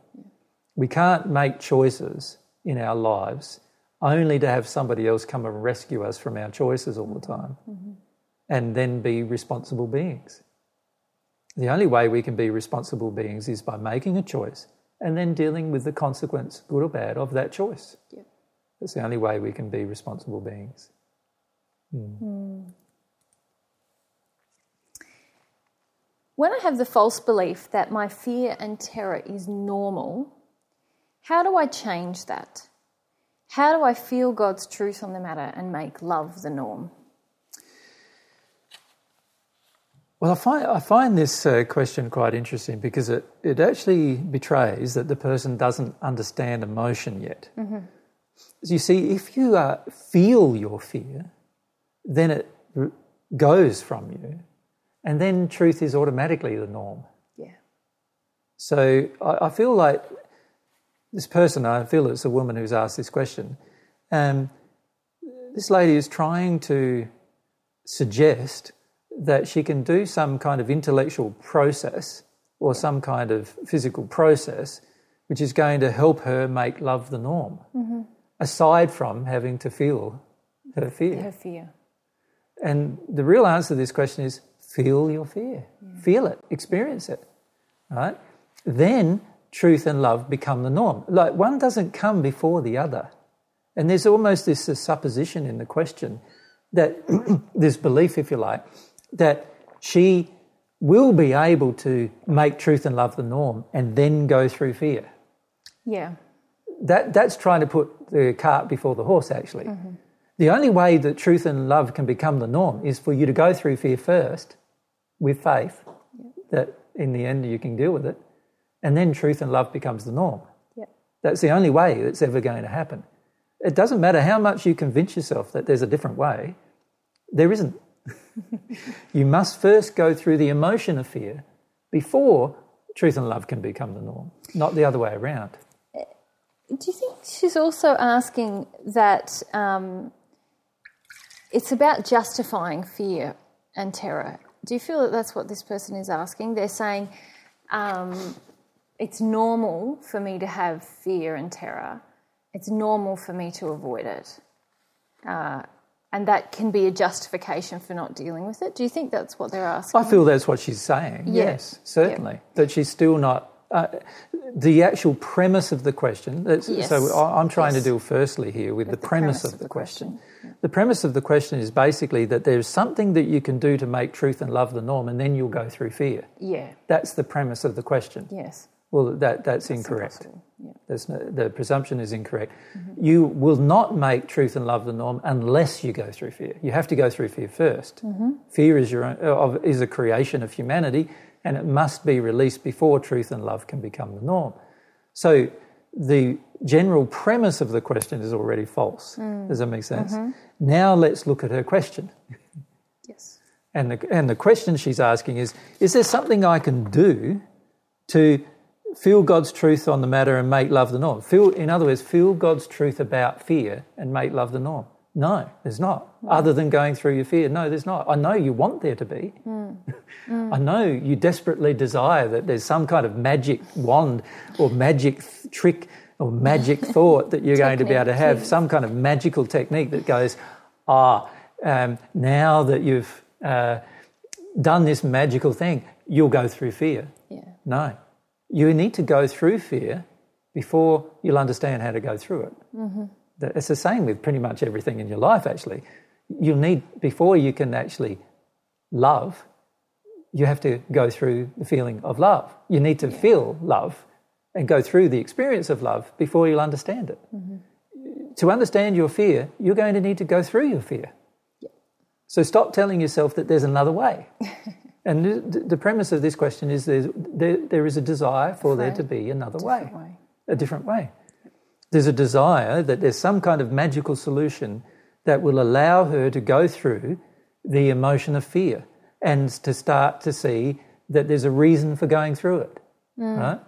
Speaker 3: We can't make choices in our lives only to have somebody else come and rescue us from our choices all the time mm-hmm. and then be responsible beings. The only way we can be responsible beings is by making a choice and then dealing with the consequence, good or bad, of that choice.
Speaker 2: Yep.
Speaker 3: That's the only way we can be responsible beings. Hmm. Hmm.
Speaker 2: When I have the false belief that my fear and terror is normal, how do I change that? How do I feel God's truth on the matter and make love the norm?
Speaker 3: Well, I find, I find this uh, question quite interesting because it, it actually betrays that the person doesn't understand emotion yet. Mm-hmm. You see, if you uh, feel your fear, then it r- goes from you, and then truth is automatically the norm.
Speaker 2: Yeah.
Speaker 3: So I, I feel like this person, I feel it's a woman who's asked this question. Um, this lady is trying to suggest that she can do some kind of intellectual process or some kind of physical process which is going to help her make love the norm, aside from having to feel her fear.
Speaker 2: Her fear.
Speaker 3: And the real answer to this question is feel your fear. Feel it, experience it. Right? Then truth and love become the norm. Like one doesn't come before the other. And there's almost this uh, supposition in the question that this belief, if you like, that she will be able to make truth and love the norm and then go through fear.
Speaker 2: Yeah.
Speaker 3: That, that's trying to put the cart before the horse, actually. Mm-hmm. The only way that truth and love can become the norm is for you to go through fear first with faith that in the end you can deal with it, and then truth and love becomes the norm.
Speaker 2: Yeah.
Speaker 3: That's the only way that's ever going to happen. It doesn't matter how much you convince yourself that there's a different way, there isn't. you must first go through the emotion of fear before truth and love can become the norm, not the other way around.
Speaker 2: Do you think she's also asking that um, it's about justifying fear and terror? Do you feel that that's what this person is asking? They're saying um, it's normal for me to have fear and terror. It's normal for me to avoid it. Uh, and that can be a justification for not dealing with it. Do you think that's what they're asking?
Speaker 3: I feel that's what she's saying.
Speaker 2: Yeah.
Speaker 3: Yes, certainly. That she's still not. Uh, the actual premise of the question. That's,
Speaker 2: Yes.
Speaker 3: So I'm trying
Speaker 2: Yes.
Speaker 3: to deal firstly here with, the,
Speaker 2: the
Speaker 3: premise,
Speaker 2: premise
Speaker 3: of the question. The premise of the question is basically that there's something that you can do to make truth and love the norm, and then you'll go through fear.
Speaker 2: yeah.
Speaker 3: That's the premise of the question.
Speaker 2: Yes.
Speaker 3: Well, that, that's incorrect.
Speaker 2: Yeah.
Speaker 3: That's no, the presumption is incorrect. You will not make truth and love the norm unless you go through fear. You have to go through fear 1st Fear is your own, uh, of, is a creation of humanity, and it must be released before truth and love can become the norm. So the general premise of the question is already false. Mm. Does that make sense? Mm-hmm. Now let's look at her question.
Speaker 2: Yes.
Speaker 3: And the, and the question she's asking is Is there something I can do to feel God's truth on the matter and make love the norm? Feel, in other words, feel God's truth about fear and make love the norm? No, there's not. Other than going through your fear, no, there's not. I know you want there to be. I know you desperately desire that there's some kind of magic wand or magic th- trick or magic thought that you're going to be able to have, some kind of magical technique that goes, ah, um, now that you've uh, done this magical thing, you'll go through fear.
Speaker 2: Yeah.
Speaker 3: No. You need to go through fear before you'll understand how to go through it. Mm-hmm. It's the same with pretty much everything in your life, actually. You'll need, before you can actually love, you have to go through the feeling of love. You need to feel love and go through the experience of love before you'll understand it. Mm-hmm. To understand your fear, you're going to need to go through your fear. Yeah. So stop telling yourself that there's another way. and the, the premise of this question is there, there is a desire for there to be another way,
Speaker 2: way.
Speaker 3: a different way. There's a desire that there's some kind of magical solution that will allow her to go through the emotion of fear and to start to see that there's a reason for going through it. Right?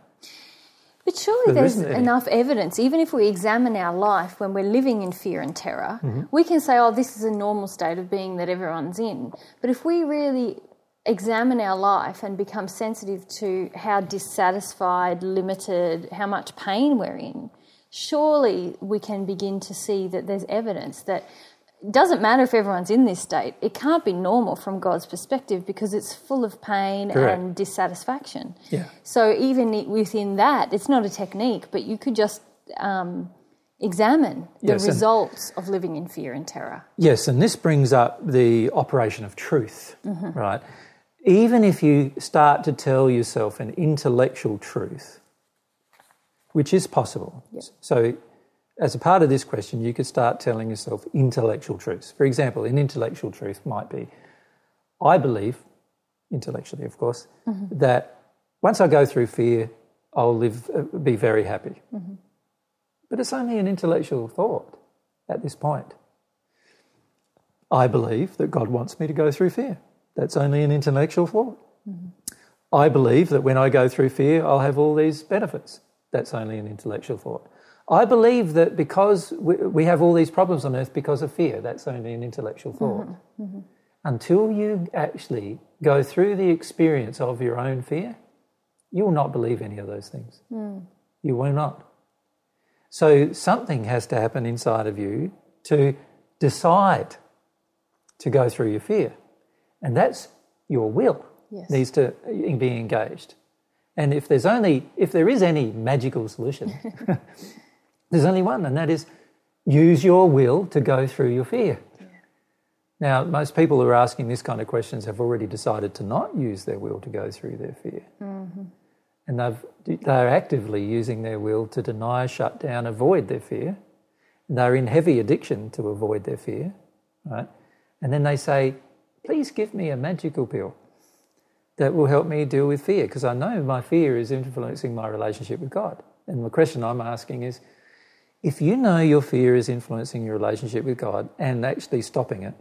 Speaker 2: But surely
Speaker 3: there
Speaker 2: there's enough evidence, even if we examine our life when we're living in fear and terror,
Speaker 3: Mm-hmm.
Speaker 2: we can say, oh, this is a normal state of being that everyone's in. But if we really examine our life and become sensitive to how dissatisfied, limited, how much pain we're in, surely we can begin to see that there's evidence that it doesn't matter if everyone's in this state, it can't be normal from God's perspective because it's full of pain
Speaker 3: Correct.
Speaker 2: and dissatisfaction.
Speaker 3: Yeah.
Speaker 2: So even within that, it's not a technique, but you could just um, examine the
Speaker 3: Yes,
Speaker 2: results of living in fear and terror.
Speaker 3: Yes, and this brings up the operation of truth, right? Even if you start to tell yourself an intellectual truth, which is possible. So, as a part of this question, you could start telling yourself intellectual truths. For example, an intellectual truth might be I believe, intellectually, of course, mm-hmm. that once I go through fear, I'll live, uh, be very happy. Mm-hmm. But it's only an intellectual thought at this point. I believe that God wants me to go through fear. That's only an intellectual thought. Mm-hmm. I believe that when I go through fear, I'll have all these benefits. That's only an intellectual thought. I believe that because we, we have all these problems on earth because of fear, that's only an intellectual mm-hmm. thought. Mm-hmm. Until you actually go through the experience of your own fear, you will not believe any of those things. Mm. You will not. So something has to happen inside of you to decide to go through your fear. And that's your will
Speaker 2: Yes.
Speaker 3: needs to be engaged. And if there's only if there is any magical solution, there's only one, and that is use your will to go through your fear. Now, most people who are asking this kind of questions have already decided to not use their will to go through their fear. Mm-hmm. And they've, they're actively using their will to deny, shut down, avoid their fear. And they're in heavy addiction to avoid their fear, right? And then they say, please give me a magical pill that will help me deal with fear because I know my fear is influencing my relationship with God. And the question I'm asking is if you know your fear is influencing your relationship with God and actually stopping it,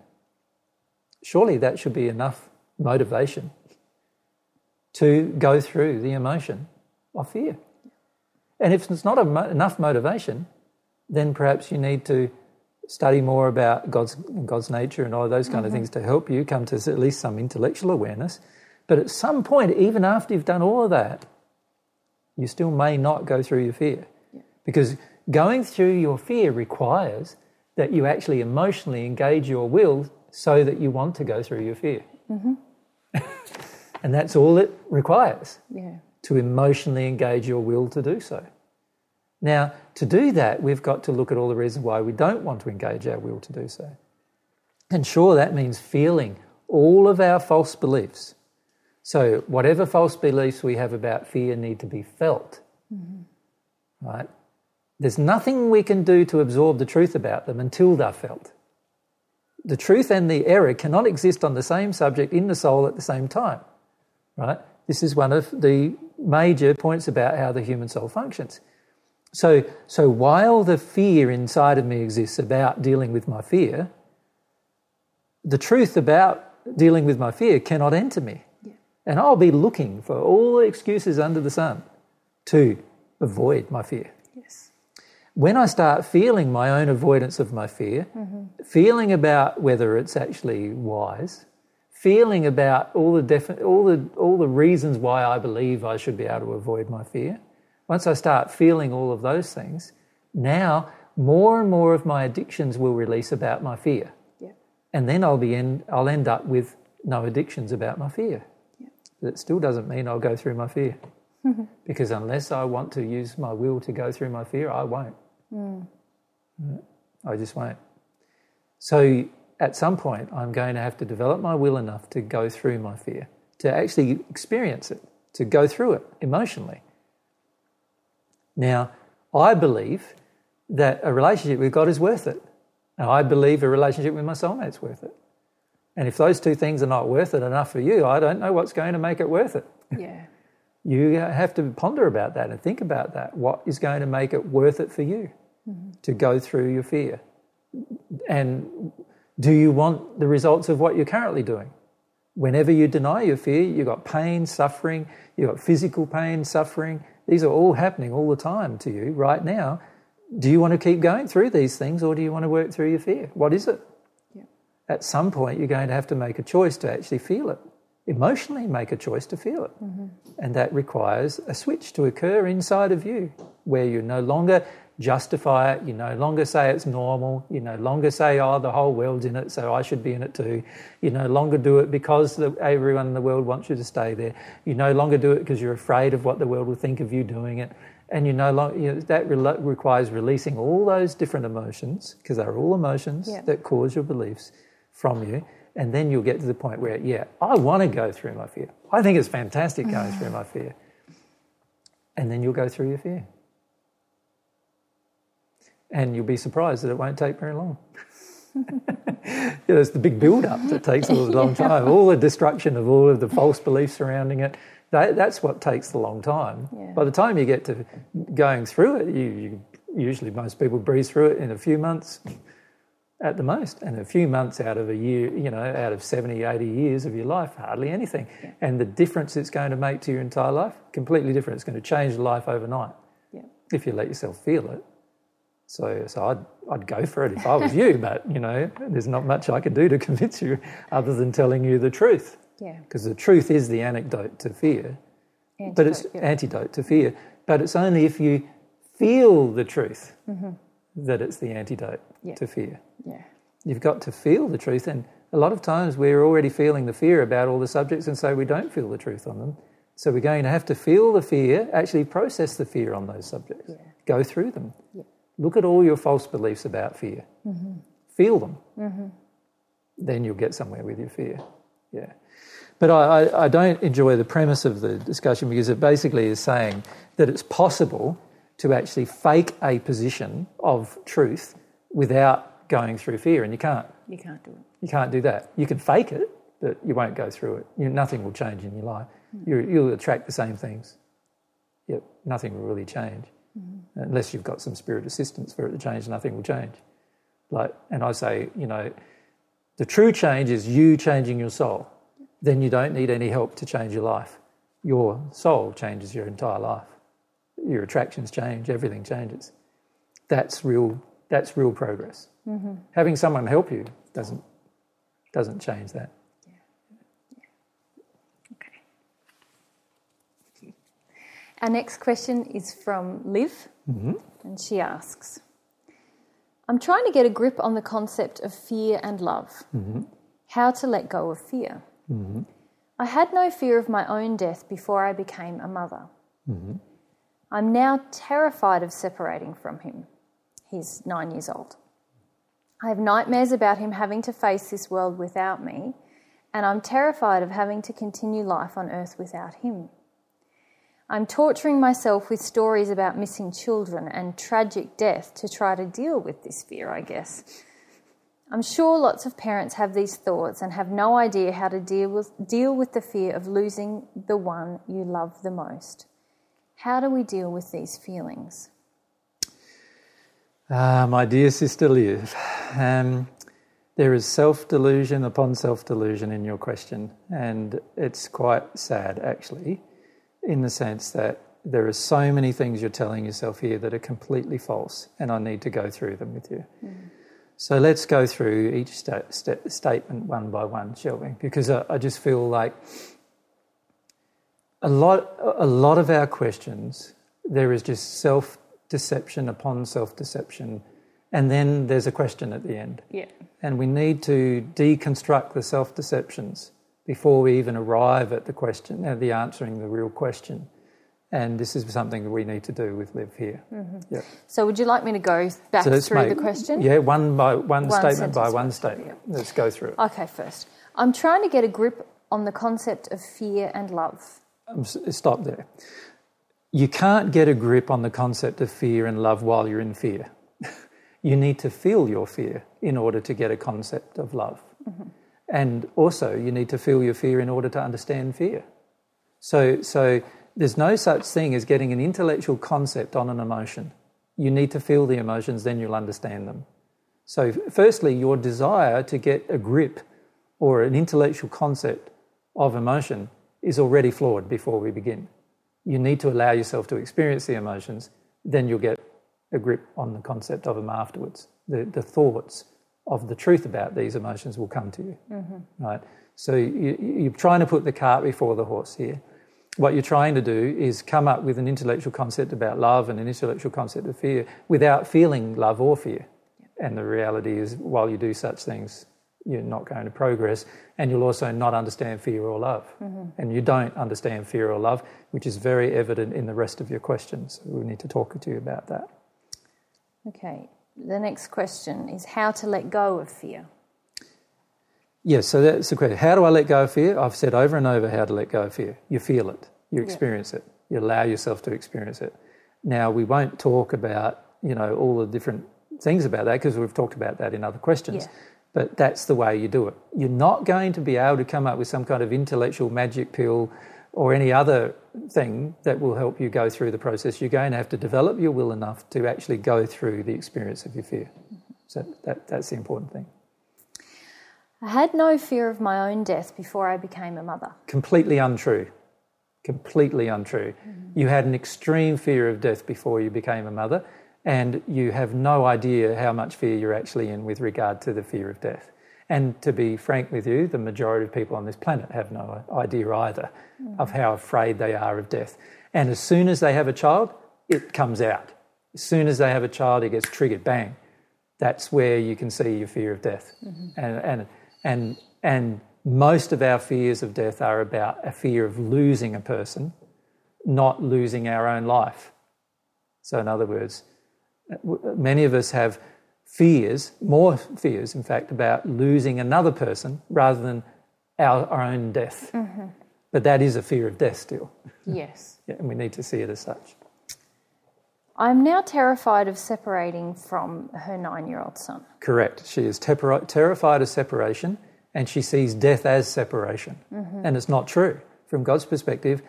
Speaker 3: surely that should be enough motivation to go through the emotion of fear. And if it's not mo- enough motivation, then perhaps you need to study more about God's, God's nature and all those kind of mm-hmm. things to help you come to at least some intellectual awareness. But at some point, even after you've done all of that, you still may not go through your fear. Because going through your fear requires that you actually emotionally engage your will so that you want to go through your fear. Mm-hmm. and that's all it requires
Speaker 2: Yeah.
Speaker 3: to emotionally engage your will to do so. Now, to do that, we've got to look at all the reasons why we don't want to engage our will to do so. And sure, that means feeling all of our false beliefs. So, whatever false beliefs we have about fear need to be felt. Mm-hmm. Right? There's nothing we can do to absorb the truth about them until they're felt. The truth and the error cannot exist on the same subject in the soul at the same time. Right? This is one of the major points about how the human soul functions. So, so while the fear inside of me exists about dealing with my fear, the truth about dealing with my fear cannot enter me. And I'll be looking for all the excuses under the sun to avoid my fear.
Speaker 2: Yes.
Speaker 3: When I start feeling my own avoidance of my fear, mm-hmm. feeling about whether it's actually wise, feeling about all the, defi- all, the, all the reasons why I believe I should be able to avoid my fear, once I start feeling all of those things, now more and more of my addictions will release about my fear.
Speaker 2: Yeah.
Speaker 3: And then I'll, be end, I'll end up with no addictions about my fear. It still doesn't mean I'll go through my fear. because unless I want to use my will to go through my fear, I won't. Hmm. I just won't. So at some point, I'm going to have to develop my will enough to go through my fear, to actually experience it, to go through it emotionally. Now, I believe that a relationship with God is worth it. And I believe a relationship with my soulmate's worth it. And if those two things are not worth it enough for you, I don't know what's going to make it worth it.
Speaker 2: Yeah.
Speaker 3: You have to ponder about that and think about that. What is going to make it worth it for you mm-hmm. to go through your fear? And do you want the results of what you're currently doing? Whenever you deny your fear, you've got pain, suffering, you've got physical pain, suffering. These are all happening all the time to you right now. Do you want to keep going through these things or do you want to work through your fear? What is it? At some point, you're going to have to make a choice to actually feel it. Emotionally, make a choice to feel it. Mm-hmm. And that requires a switch to occur inside of you where you're no longer justify it. You no longer say it's normal. You no longer say, oh, the whole world's in it, so I should be in it too. You no longer do it because the, everyone in the world wants you to stay there. You no longer do it because you're afraid of what the world will think of you doing it. And you no longer, you know, that re- requires releasing all those different emotions, because they're all emotions
Speaker 2: Yeah.
Speaker 3: that cause your beliefs from you. And then you'll get to the point where, yeah, I want to go through my fear. I think it's fantastic going through my fear. And then you'll go through your fear. And you'll be surprised that it won't take very long. yeah, it's the big build up that takes a long time. All the destruction of all of the false beliefs surrounding it. That, that's what takes the long time.
Speaker 2: Yeah.
Speaker 3: By the time you get to going through it, you, you usually most people breeze through it in a few months at the most. And a few months out of a year, you know, out of 70, 80 years of your life, hardly anything. And the difference it's going to make to your entire life, completely different. It's going to change life overnight
Speaker 2: Yeah.
Speaker 3: if you let yourself feel it. So, so I'd, I'd go for it if I was you, but, you know, there's not much I can do to convince you other than telling you the truth.
Speaker 2: Yeah.
Speaker 3: Because the truth is the antidote to fear, but it's
Speaker 2: yeah.
Speaker 3: antidote to fear. But it's only if you feel the truth mm-hmm. That it's the antidote
Speaker 2: Mm-hmm. Yeah.
Speaker 3: to fear.
Speaker 2: yeah.
Speaker 3: You've got to feel the truth. And a lot of times we're already feeling the fear about all the subjects, and so we don't feel the truth on them. So we're going to have to feel the fear, actually process the fear on those subjects,
Speaker 2: Yeah.
Speaker 3: go through them.
Speaker 2: Yeah.
Speaker 3: Look at all your false beliefs about fear, feel them. Then you'll get somewhere with your fear. Yeah. But I, I, I don't enjoy the premise of the discussion because it basically is saying that it's possible to actually fake a position of truth without going through fear, and you can't.
Speaker 2: You can't do it.
Speaker 3: You can't do that. You can fake it, but you won't go through it. You, nothing will change in your life. Hmm. You, you'll attract the same things. Yep, nothing will really change hmm. unless you've got some spirit assistance for it to change. Nothing will change. Like, and I say, you know, the true change is you changing your soul. Then you don't need any help to change your life. Your soul changes your entire life. Your attractions change. Everything changes. That's real. That's real progress. Mm-hmm. Having someone help you doesn't doesn't change that.
Speaker 2: Okay. Our next question is from Liv, mm-hmm. and she asks I'm trying to get a grip on the concept of fear and love. Mm-hmm. How to let go of fear. I had no fear of my own death before I became a mother. I'm now terrified of separating from him. He's nine years old. I have nightmares about him having to face this world without me, and I'm terrified of having to continue life on earth without him. I'm torturing myself with stories about missing children and tragic death to try to deal with this fear, I guess. I'm sure lots of parents have these thoughts and have no idea how to deal with, deal with the fear of losing the one you love the most. How do we deal with these feelings?
Speaker 3: Ah, my dear sister Liv, um, there is self delusion upon self delusion in your question, and it's quite sad actually, in the sense that there are so many things you're telling yourself here that are completely false, and I need to go through them with you. So let's go through each sta- sta- statement one by one, shall we? Because I, I just feel like a lot, a lot of our questions, there is just self deception upon self deception, and then there's a question at the end.
Speaker 2: Yeah.
Speaker 3: And we need to deconstruct the self deceptions before we even arrive at the question, uh, the answering the real question. And this is something that we need to do with Liv here. Yeah.
Speaker 2: So, would you like me to go back
Speaker 3: So
Speaker 2: through
Speaker 3: make-
Speaker 2: the question?
Speaker 3: Yeah, one by one,
Speaker 2: One
Speaker 3: statement by one statement. Let's go through it.
Speaker 2: Okay, first. I'm trying to get a grip on the concept of fear and love.
Speaker 3: Um, Stop there. You can't get a grip on the concept of fear and love while you're in fear. you need to feel your fear in order to get a concept of love. And also, you need to feel your fear in order to understand fear. So, so there's no such thing as getting an intellectual concept on an emotion. You need to feel the emotions, then you'll understand them. So, firstly, your desire to get a grip or an intellectual concept of emotion is already flawed before we begin. You need to allow yourself to experience the emotions, then you'll get a grip on the concept of them afterwards. The, the thoughts of the truth about these emotions will come to you. Mm-hmm. Right? So you, you're trying to put the cart before the horse here. what you're trying to do is come up with an intellectual concept about love and an intellectual concept of fear without feeling love or fear. And the reality is, while you do such things, you're not going to progress, and you'll also not understand fear or love. Mm-hmm. And you don't understand fear or love, which is very evident in the rest of your questions. We need to talk to you about that.
Speaker 2: Okay, the next question is how to let go of fear.
Speaker 3: Yes, so that's the question. How do I let go of fear? I've said over and over how to let go of fear. You feel it, you experience yeah. it, you allow yourself to experience it. Now, we won't talk about, you know, all the different things about that because we've talked about that in other questions. Yeah. But that's the way you do it. You're not going to be able to come up with some kind of intellectual magic pill or any other thing that will help you go through the process. You're going to have to develop your will enough to actually go through the experience of your fear. So that, that's the important thing.
Speaker 2: I had no fear of my own death before I became a mother.
Speaker 3: Completely untrue. Completely untrue. Mm-hmm. You had an extreme fear of death before you became a mother and you have no idea how much fear you're actually in with regard to the fear of death. And to be frank with you, the majority of people on this planet have no idea either mm. of how afraid they are of death. And as soon as they have a child, it comes out. As soon as they have a child, it gets triggered, bang. That's where you can see your fear of death. Mm-hmm. And, and, and, and most of our fears of death are about a fear of losing a person, not losing our own life. So, in other words, many of us have fears, more fears, in fact, about losing another person rather than our, our own death. Mm-hmm. But that is a fear of death still.
Speaker 2: Yes.
Speaker 3: yeah, and we need to see it as such.
Speaker 2: I'm now terrified of separating from her nine year old son.
Speaker 3: Correct. She is ter- terrified of separation and she sees death as separation. Mm-hmm. And it's not true. From God's perspective,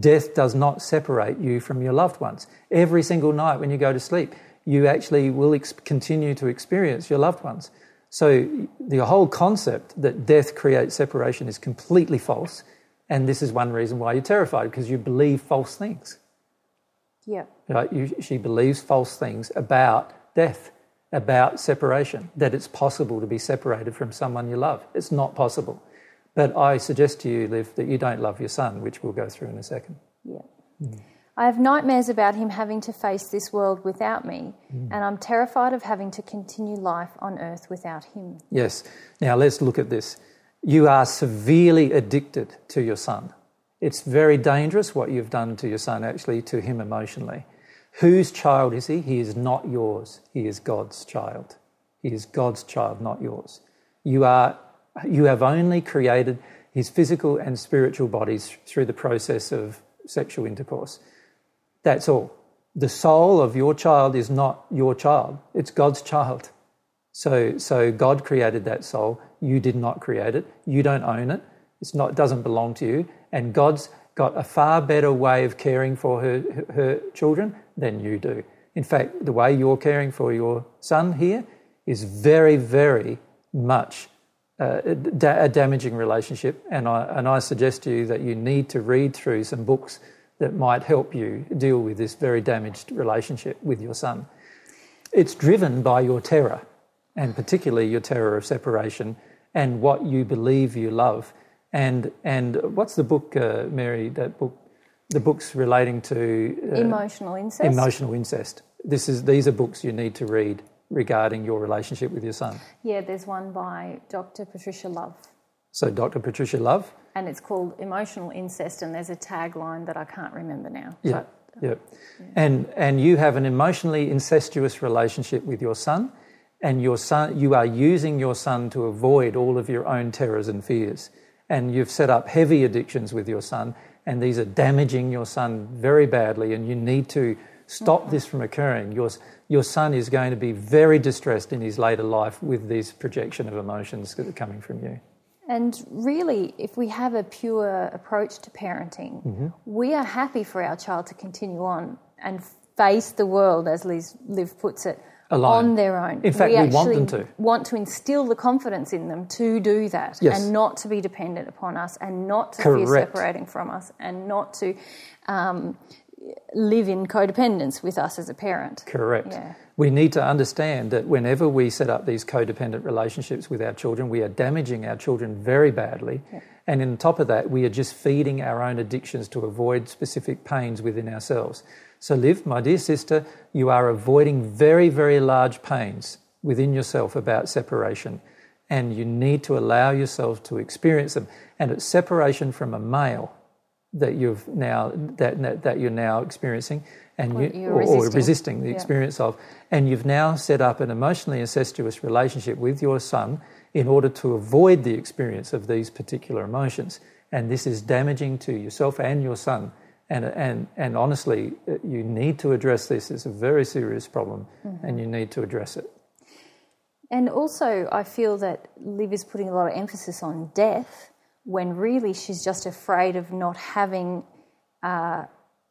Speaker 3: death does not separate you from your loved ones. Every single night when you go to sleep, you actually will ex- continue to experience your loved ones. So the whole concept that death creates separation is completely false. And this is one reason why you're terrified, because you believe false things.
Speaker 2: Yeah.
Speaker 3: Right? You, she believes false things about death, about separation, that it's possible to be separated from someone you love. It's not possible. But I suggest to you, Liv, that you don't love your son, which we'll go through in a second.
Speaker 2: Yeah. Mm. I have nightmares about him having to face this world without me, mm. and I'm terrified of having to continue life on earth without him.
Speaker 3: Yes. Now let's look at this. You are severely addicted to your son. It's very dangerous what you've done to your son, actually, to him emotionally. Whose child is he? He is not yours. He is God's child. He is God's child, not yours. You, are, you have only created his physical and spiritual bodies through the process of sexual intercourse. That's all. The soul of your child is not your child, it's God's child. So, so God created that soul. You did not create it. You don't own it. It's not, it doesn't belong to you. And God's got a far better way of caring for her, her children than you do. In fact, the way you're caring for your son here is very, very much uh, a damaging relationship. And I, and I suggest to you that you need to read through some books that might help you deal with this very damaged relationship with your son. It's driven by your terror, and particularly your terror of separation and what you believe you love. And, and what's the book, uh, Mary, that book? The books relating to
Speaker 2: uh, emotional incest.
Speaker 3: Emotional incest. This is, these are books you need to read regarding your relationship with your son.
Speaker 2: Yeah, there's one by Dr. Patricia Love.
Speaker 3: So, Dr. Patricia Love.
Speaker 2: And it's called Emotional Incest, and there's a tagline that I can't remember now.
Speaker 3: Yeah. But, yeah. yeah. And, and you have an emotionally incestuous relationship with your son, and your son, you are using your son to avoid all of your own terrors and fears. And you've set up heavy addictions with your son, and these are damaging your son very badly, and you need to stop mm-hmm. this from occurring. Your, your son is going to be very distressed in his later life with this projection of emotions that are coming from you.
Speaker 2: And really, if we have a pure approach to parenting, mm-hmm. we are happy for our child to continue on and face the world, as Liz, Liv puts it, Alone. on their own.
Speaker 3: In fact, we, we want them to.
Speaker 2: want to instill the confidence in them to do that yes. and not to be dependent upon us and not to
Speaker 3: Correct.
Speaker 2: fear separating from us and not to um, live in codependence with us as a parent.
Speaker 3: Correct. Yeah. We need to understand that whenever we set up these codependent relationships with our children, we are damaging our children very badly. Yeah. And in top of that, we are just feeding our own addictions to avoid specific pains within ourselves. So, Liv, my dear sister, you are avoiding very, very large pains within yourself about separation. And you need to allow yourself to experience them. And it's separation from a male that you've now that that you're now experiencing and
Speaker 2: Or
Speaker 3: you, or, or
Speaker 2: resisting.
Speaker 3: resisting the
Speaker 2: Yeah.
Speaker 3: experience of and you've now set up an emotionally incestuous relationship with your son in order to avoid the experience of these particular emotions and this is damaging to yourself and your son and and and honestly uh, you need to address this it's a very serious problem
Speaker 2: Mm-hmm.
Speaker 3: and you need to address it
Speaker 2: And also, I feel that Liv is putting a lot of emphasis on death when really she's just afraid of not having uh,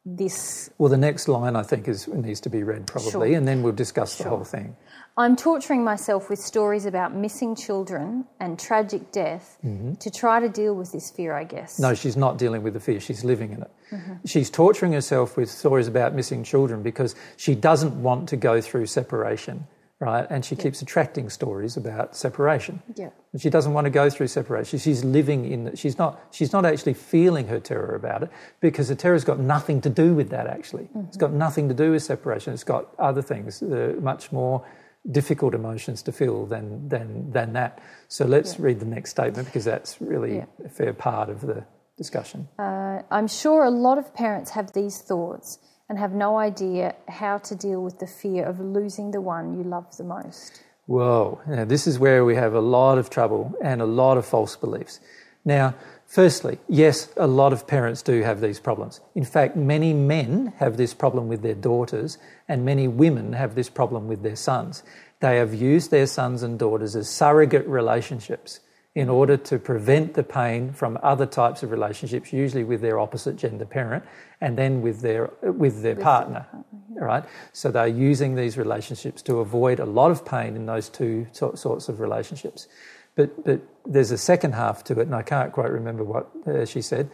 Speaker 2: this.
Speaker 3: well the next line i think is needs to be read probably
Speaker 2: Sure.
Speaker 3: and then we'll discuss the whole thing
Speaker 2: I'm torturing myself with stories about missing children and tragic death to try to deal with this fear, I guess.
Speaker 3: Mm-hmm. No, she's not dealing with the fear, she's living in it.
Speaker 2: Mm-hmm.
Speaker 3: She's torturing herself with stories about missing children because she doesn't want to go through separation, right? And she keeps attracting stories about separation.
Speaker 2: Yeah.
Speaker 3: And she doesn't want to go through separation. She's living in she's not she's not actually feeling her terror about it because the terror's got nothing to do with that actually. It's got nothing to do with separation. It's got other things, uh, much more difficult emotions to feel than than than that. So let's read the next statement because that's really
Speaker 2: Yeah.
Speaker 3: a fair part of the discussion.
Speaker 2: Uh, I'm sure a lot of parents have these thoughts and have no idea how to deal with the fear of losing the one you love the most.
Speaker 3: Whoa, now this is where we have a lot of trouble and a lot of false beliefs. Now, firstly, yes, a lot of parents do have these problems. In fact, many men have this problem with their daughters, and many women have this problem with their sons. They have used their sons and daughters as surrogate relationships in order to prevent the pain from other types of relationships, usually with their opposite gender parent, and then with their with their partner. All right, so they're using these relationships to avoid a lot of pain in those two so- sorts of relationships. But but there's a second half to it, and I can't quite remember what uh, she said.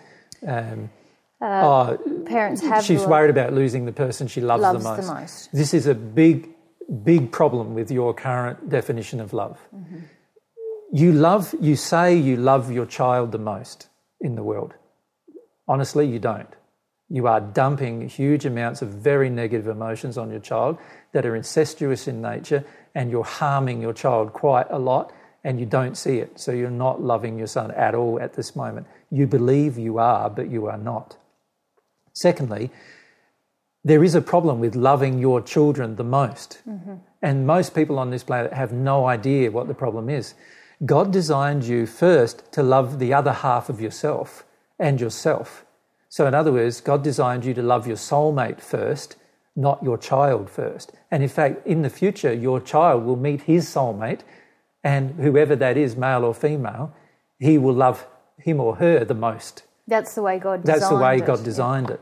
Speaker 3: Um, oh,
Speaker 2: Parents have
Speaker 3: she's worried about losing the person she loves,
Speaker 2: loves
Speaker 3: the, most.
Speaker 2: the most.
Speaker 3: This is a big, big problem with your current definition of love. You love, you say you love your child the most in the world. Honestly, you don't. You are dumping huge amounts of very negative emotions on your child that are incestuous in nature, and you're harming your child quite a lot, and you don't see it. So you're not loving your son at all at this moment. You believe you are, but you are not. Secondly, there is a problem with loving your children the most. Mm-hmm. And most people on this planet have no idea what the problem is. God designed you first to love the other half of yourself and yourself. So, in other words, God designed you to love your soulmate first, not your child first. And in fact, in the future, your child will meet his soulmate, and whoever that is, male or female, he will love him or her the most.
Speaker 2: That's the way God designed
Speaker 3: That's the way
Speaker 2: it.
Speaker 3: God designed it.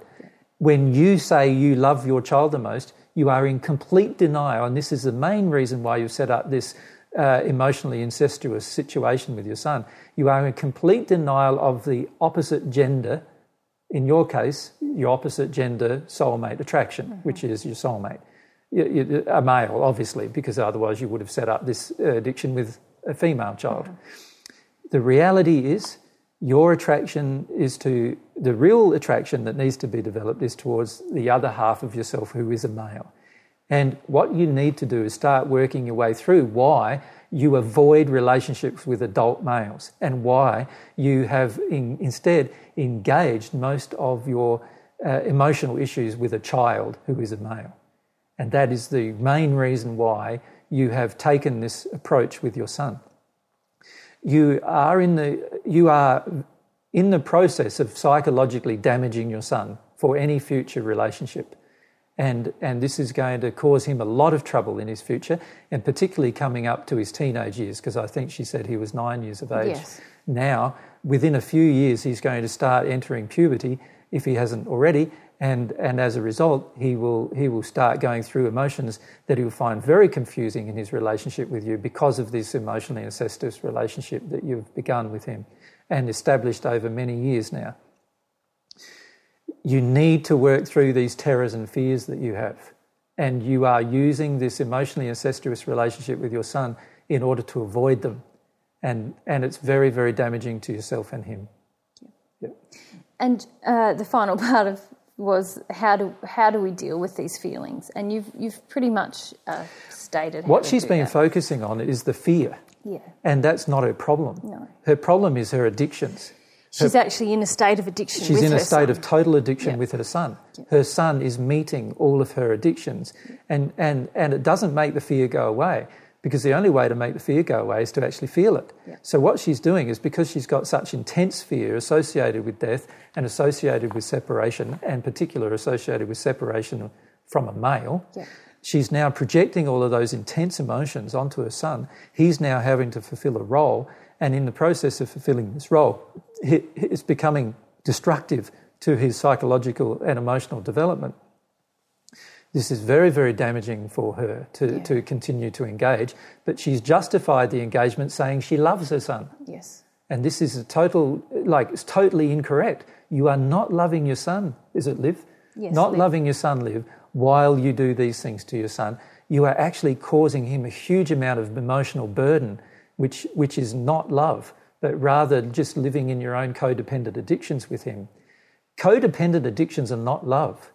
Speaker 3: When you say you love your child the most, you are in complete denial, and this is the main reason why you've set up this uh, emotionally incestuous situation with your son. You are in complete denial of the opposite gender, in your case, your opposite gender soulmate attraction, which is your soulmate. You- you- A male, obviously, because otherwise you would have set up this addiction with a female child. The reality is, your attraction is to the real attraction that needs to be developed is towards the other half of yourself who is a male. And what you need to do is start working your way through why you avoid relationships with adult males and why you have in, instead engaged most of your uh, emotional issues with a child who is a male. And that is the main reason why you have taken this approach with your son you are in the you are in the process of psychologically damaging your son for any future relationship and and this is going to cause him a lot of trouble in his future and particularly coming up to his teenage years because I think she said he was 9 years of age
Speaker 2: Yes.
Speaker 3: now within a few years he's going to start entering puberty if he hasn't already and and as a result he will he will start going through emotions that he will find very confusing in his relationship with you because of this emotionally incestuous relationship that you've begun with him and established over many years now you need to work through these terrors and fears that you have and you are using this emotionally incestuous relationship with your son in order to avoid them and and it's very very damaging to yourself and him Yep.
Speaker 2: And uh, the final part of was how do how do we deal with these feelings? And you've you've pretty much uh, stated
Speaker 3: What she's been
Speaker 2: that.
Speaker 3: focusing on is the fear,
Speaker 2: yeah.
Speaker 3: and that's not her problem.
Speaker 2: No.
Speaker 3: Her problem is her addictions.
Speaker 2: She's actually in a state of addiction.
Speaker 3: She's in a state
Speaker 2: son.
Speaker 3: of total addiction
Speaker 2: Yeah.
Speaker 3: with her son. Her son is meeting all of her addictions, and, and, and it doesn't make the fear go away because the only way to make the fear go away is to actually feel it.
Speaker 2: Yeah.
Speaker 3: So, what she's doing is because she's got such intense fear associated with death and associated with separation, and particular associated with separation from a male, she's now projecting all of those intense emotions onto her son. He's now having to fulfill a role, and in the process of fulfilling this role, he- it's becoming destructive to his psychological and emotional development. This is very, very damaging for her to,
Speaker 2: Yeah.
Speaker 3: to continue to engage, but she's justified the engagement saying she loves her son.
Speaker 2: Yes.
Speaker 3: And this is a total, like, it's totally incorrect. You are not loving your son, is it, Liv?
Speaker 2: Yes,
Speaker 3: not
Speaker 2: Liv.
Speaker 3: loving your son, Liv, while you do these things to your son. You are actually causing him a huge amount of emotional burden, which, which is not love, but rather just living in your own codependent addictions with him. Codependent addictions are not love.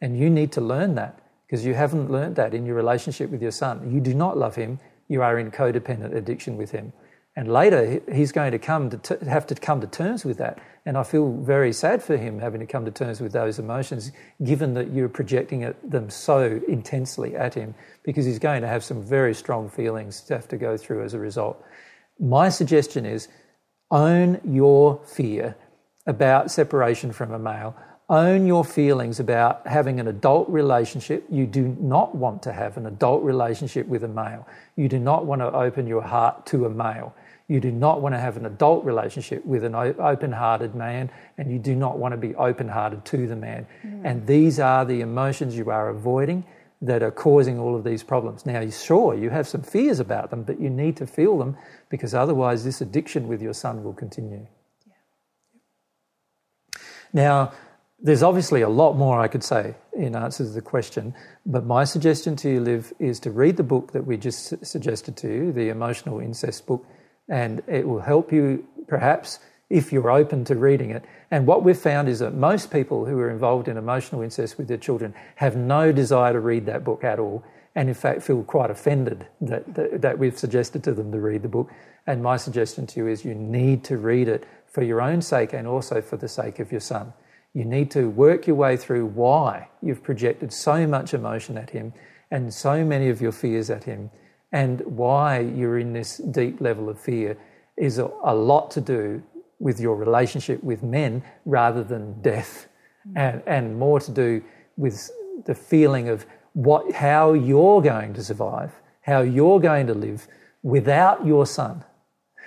Speaker 3: And you need to learn that because you haven't learned that in your relationship with your son. You do not love him, you are in codependent addiction with him. And later, he's going to come to t- have to come to terms with that. And I feel very sad for him having to come to terms with those emotions, given that you're projecting them so intensely at him, because he's going to have some very strong feelings to have to go through as a result. My suggestion is own your fear about separation from a male. Own your feelings about having an adult relationship. You do not want to have an adult relationship with a male. You do not want to open your heart to a male. You do not want to have an adult relationship with an open hearted man, and you do not want to be open hearted to the man. Mm. And these are the emotions you are avoiding that are causing all of these problems. Now, sure, you have some fears about them, but you need to feel them because otherwise, this addiction with your son will continue. Now, there's obviously a lot more I could say in answer to the question, but my suggestion to you, Liv, is to read the book that we just suggested to you, the Emotional Incest book, and it will help you perhaps if you're open to reading it. And what we've found is that most people who are involved in emotional incest with their children have no desire to read that book at all, and in fact feel quite offended that, that, that we've suggested to them to read the book. And my suggestion to you is you need to read it for your own sake and also for the sake of your son. You need to work your way through why you've projected so much emotion at him and so many of your fears at him, and why you're in this deep level of fear is a, a lot to do with your relationship with men rather than death, and, and more to do with the feeling of what, how you're going to survive, how you're going to live without your son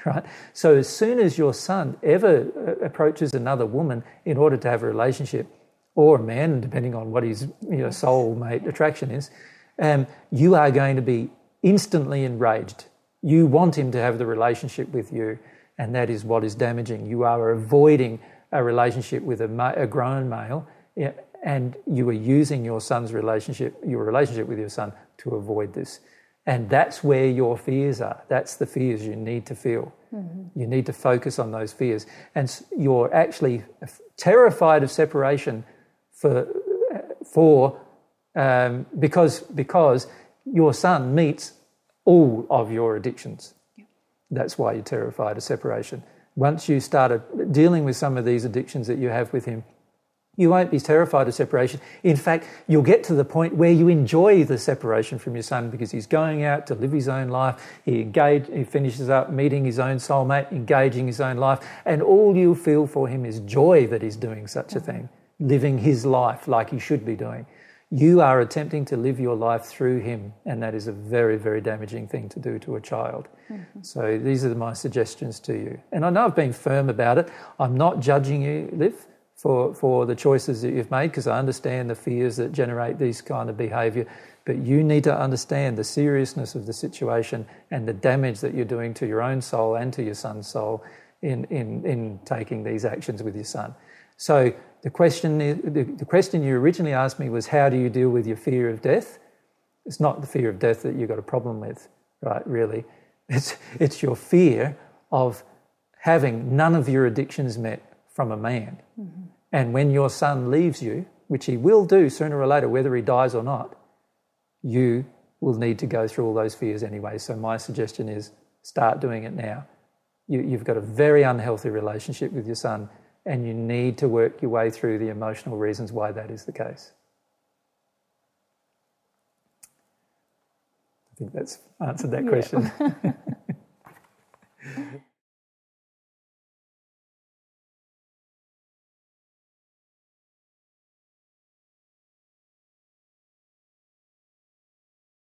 Speaker 3: right? So as soon as your son ever uh, approaches another woman in order to have a relationship, or a man, depending on what his you know, soulmate attraction is, um, you are going to be instantly enraged. You want him to have the relationship with you, and that is what is damaging. You are avoiding a relationship with a, ma- a grown male, and you are using your son's relationship, your relationship with your son, to avoid this. And that's where your fears are. That's the fears you need to feel. You need to focus on those fears. And you're actually terrified of separation for, for um, because, because your son meets all of your addictions. That's why you're terrified of separation. Once you started dealing with some of these addictions that you have with him, you won't be terrified of separation. In fact, you'll get to the point where you enjoy the separation from your son because he's going out to live his own life. He engage, he finishes up meeting his own soulmate, engaging his own life, and all you feel for him is joy that he's doing such a thing, living his life like he should be doing. You are attempting to live your life through him, and that is a very, very damaging thing to do to a child. Mm-hmm. So these are my suggestions to you. And I know I've been firm about it. I'm not judging you, Liv for, for the choices that you've made because I understand the fears that generate these kind of behaviour. But you need to understand the seriousness of the situation and the damage that you're doing to your own soul and to your son's soul in, in, in taking these actions with your son. So the question, the, the question you originally asked me was how do you deal with your fear of death? It's not the fear of death that you've got a problem with, right, really. It's, it's your fear of having none of your addictions met from a man. Mm-hmm. And when your son leaves you, which he will do sooner or later, whether he dies or not, you will need to go through all those fears anyway. So, my suggestion is start doing it now. You, you've got a very unhealthy relationship with your son, and you need to work your way through the emotional reasons why that is the case. I think that's answered that question.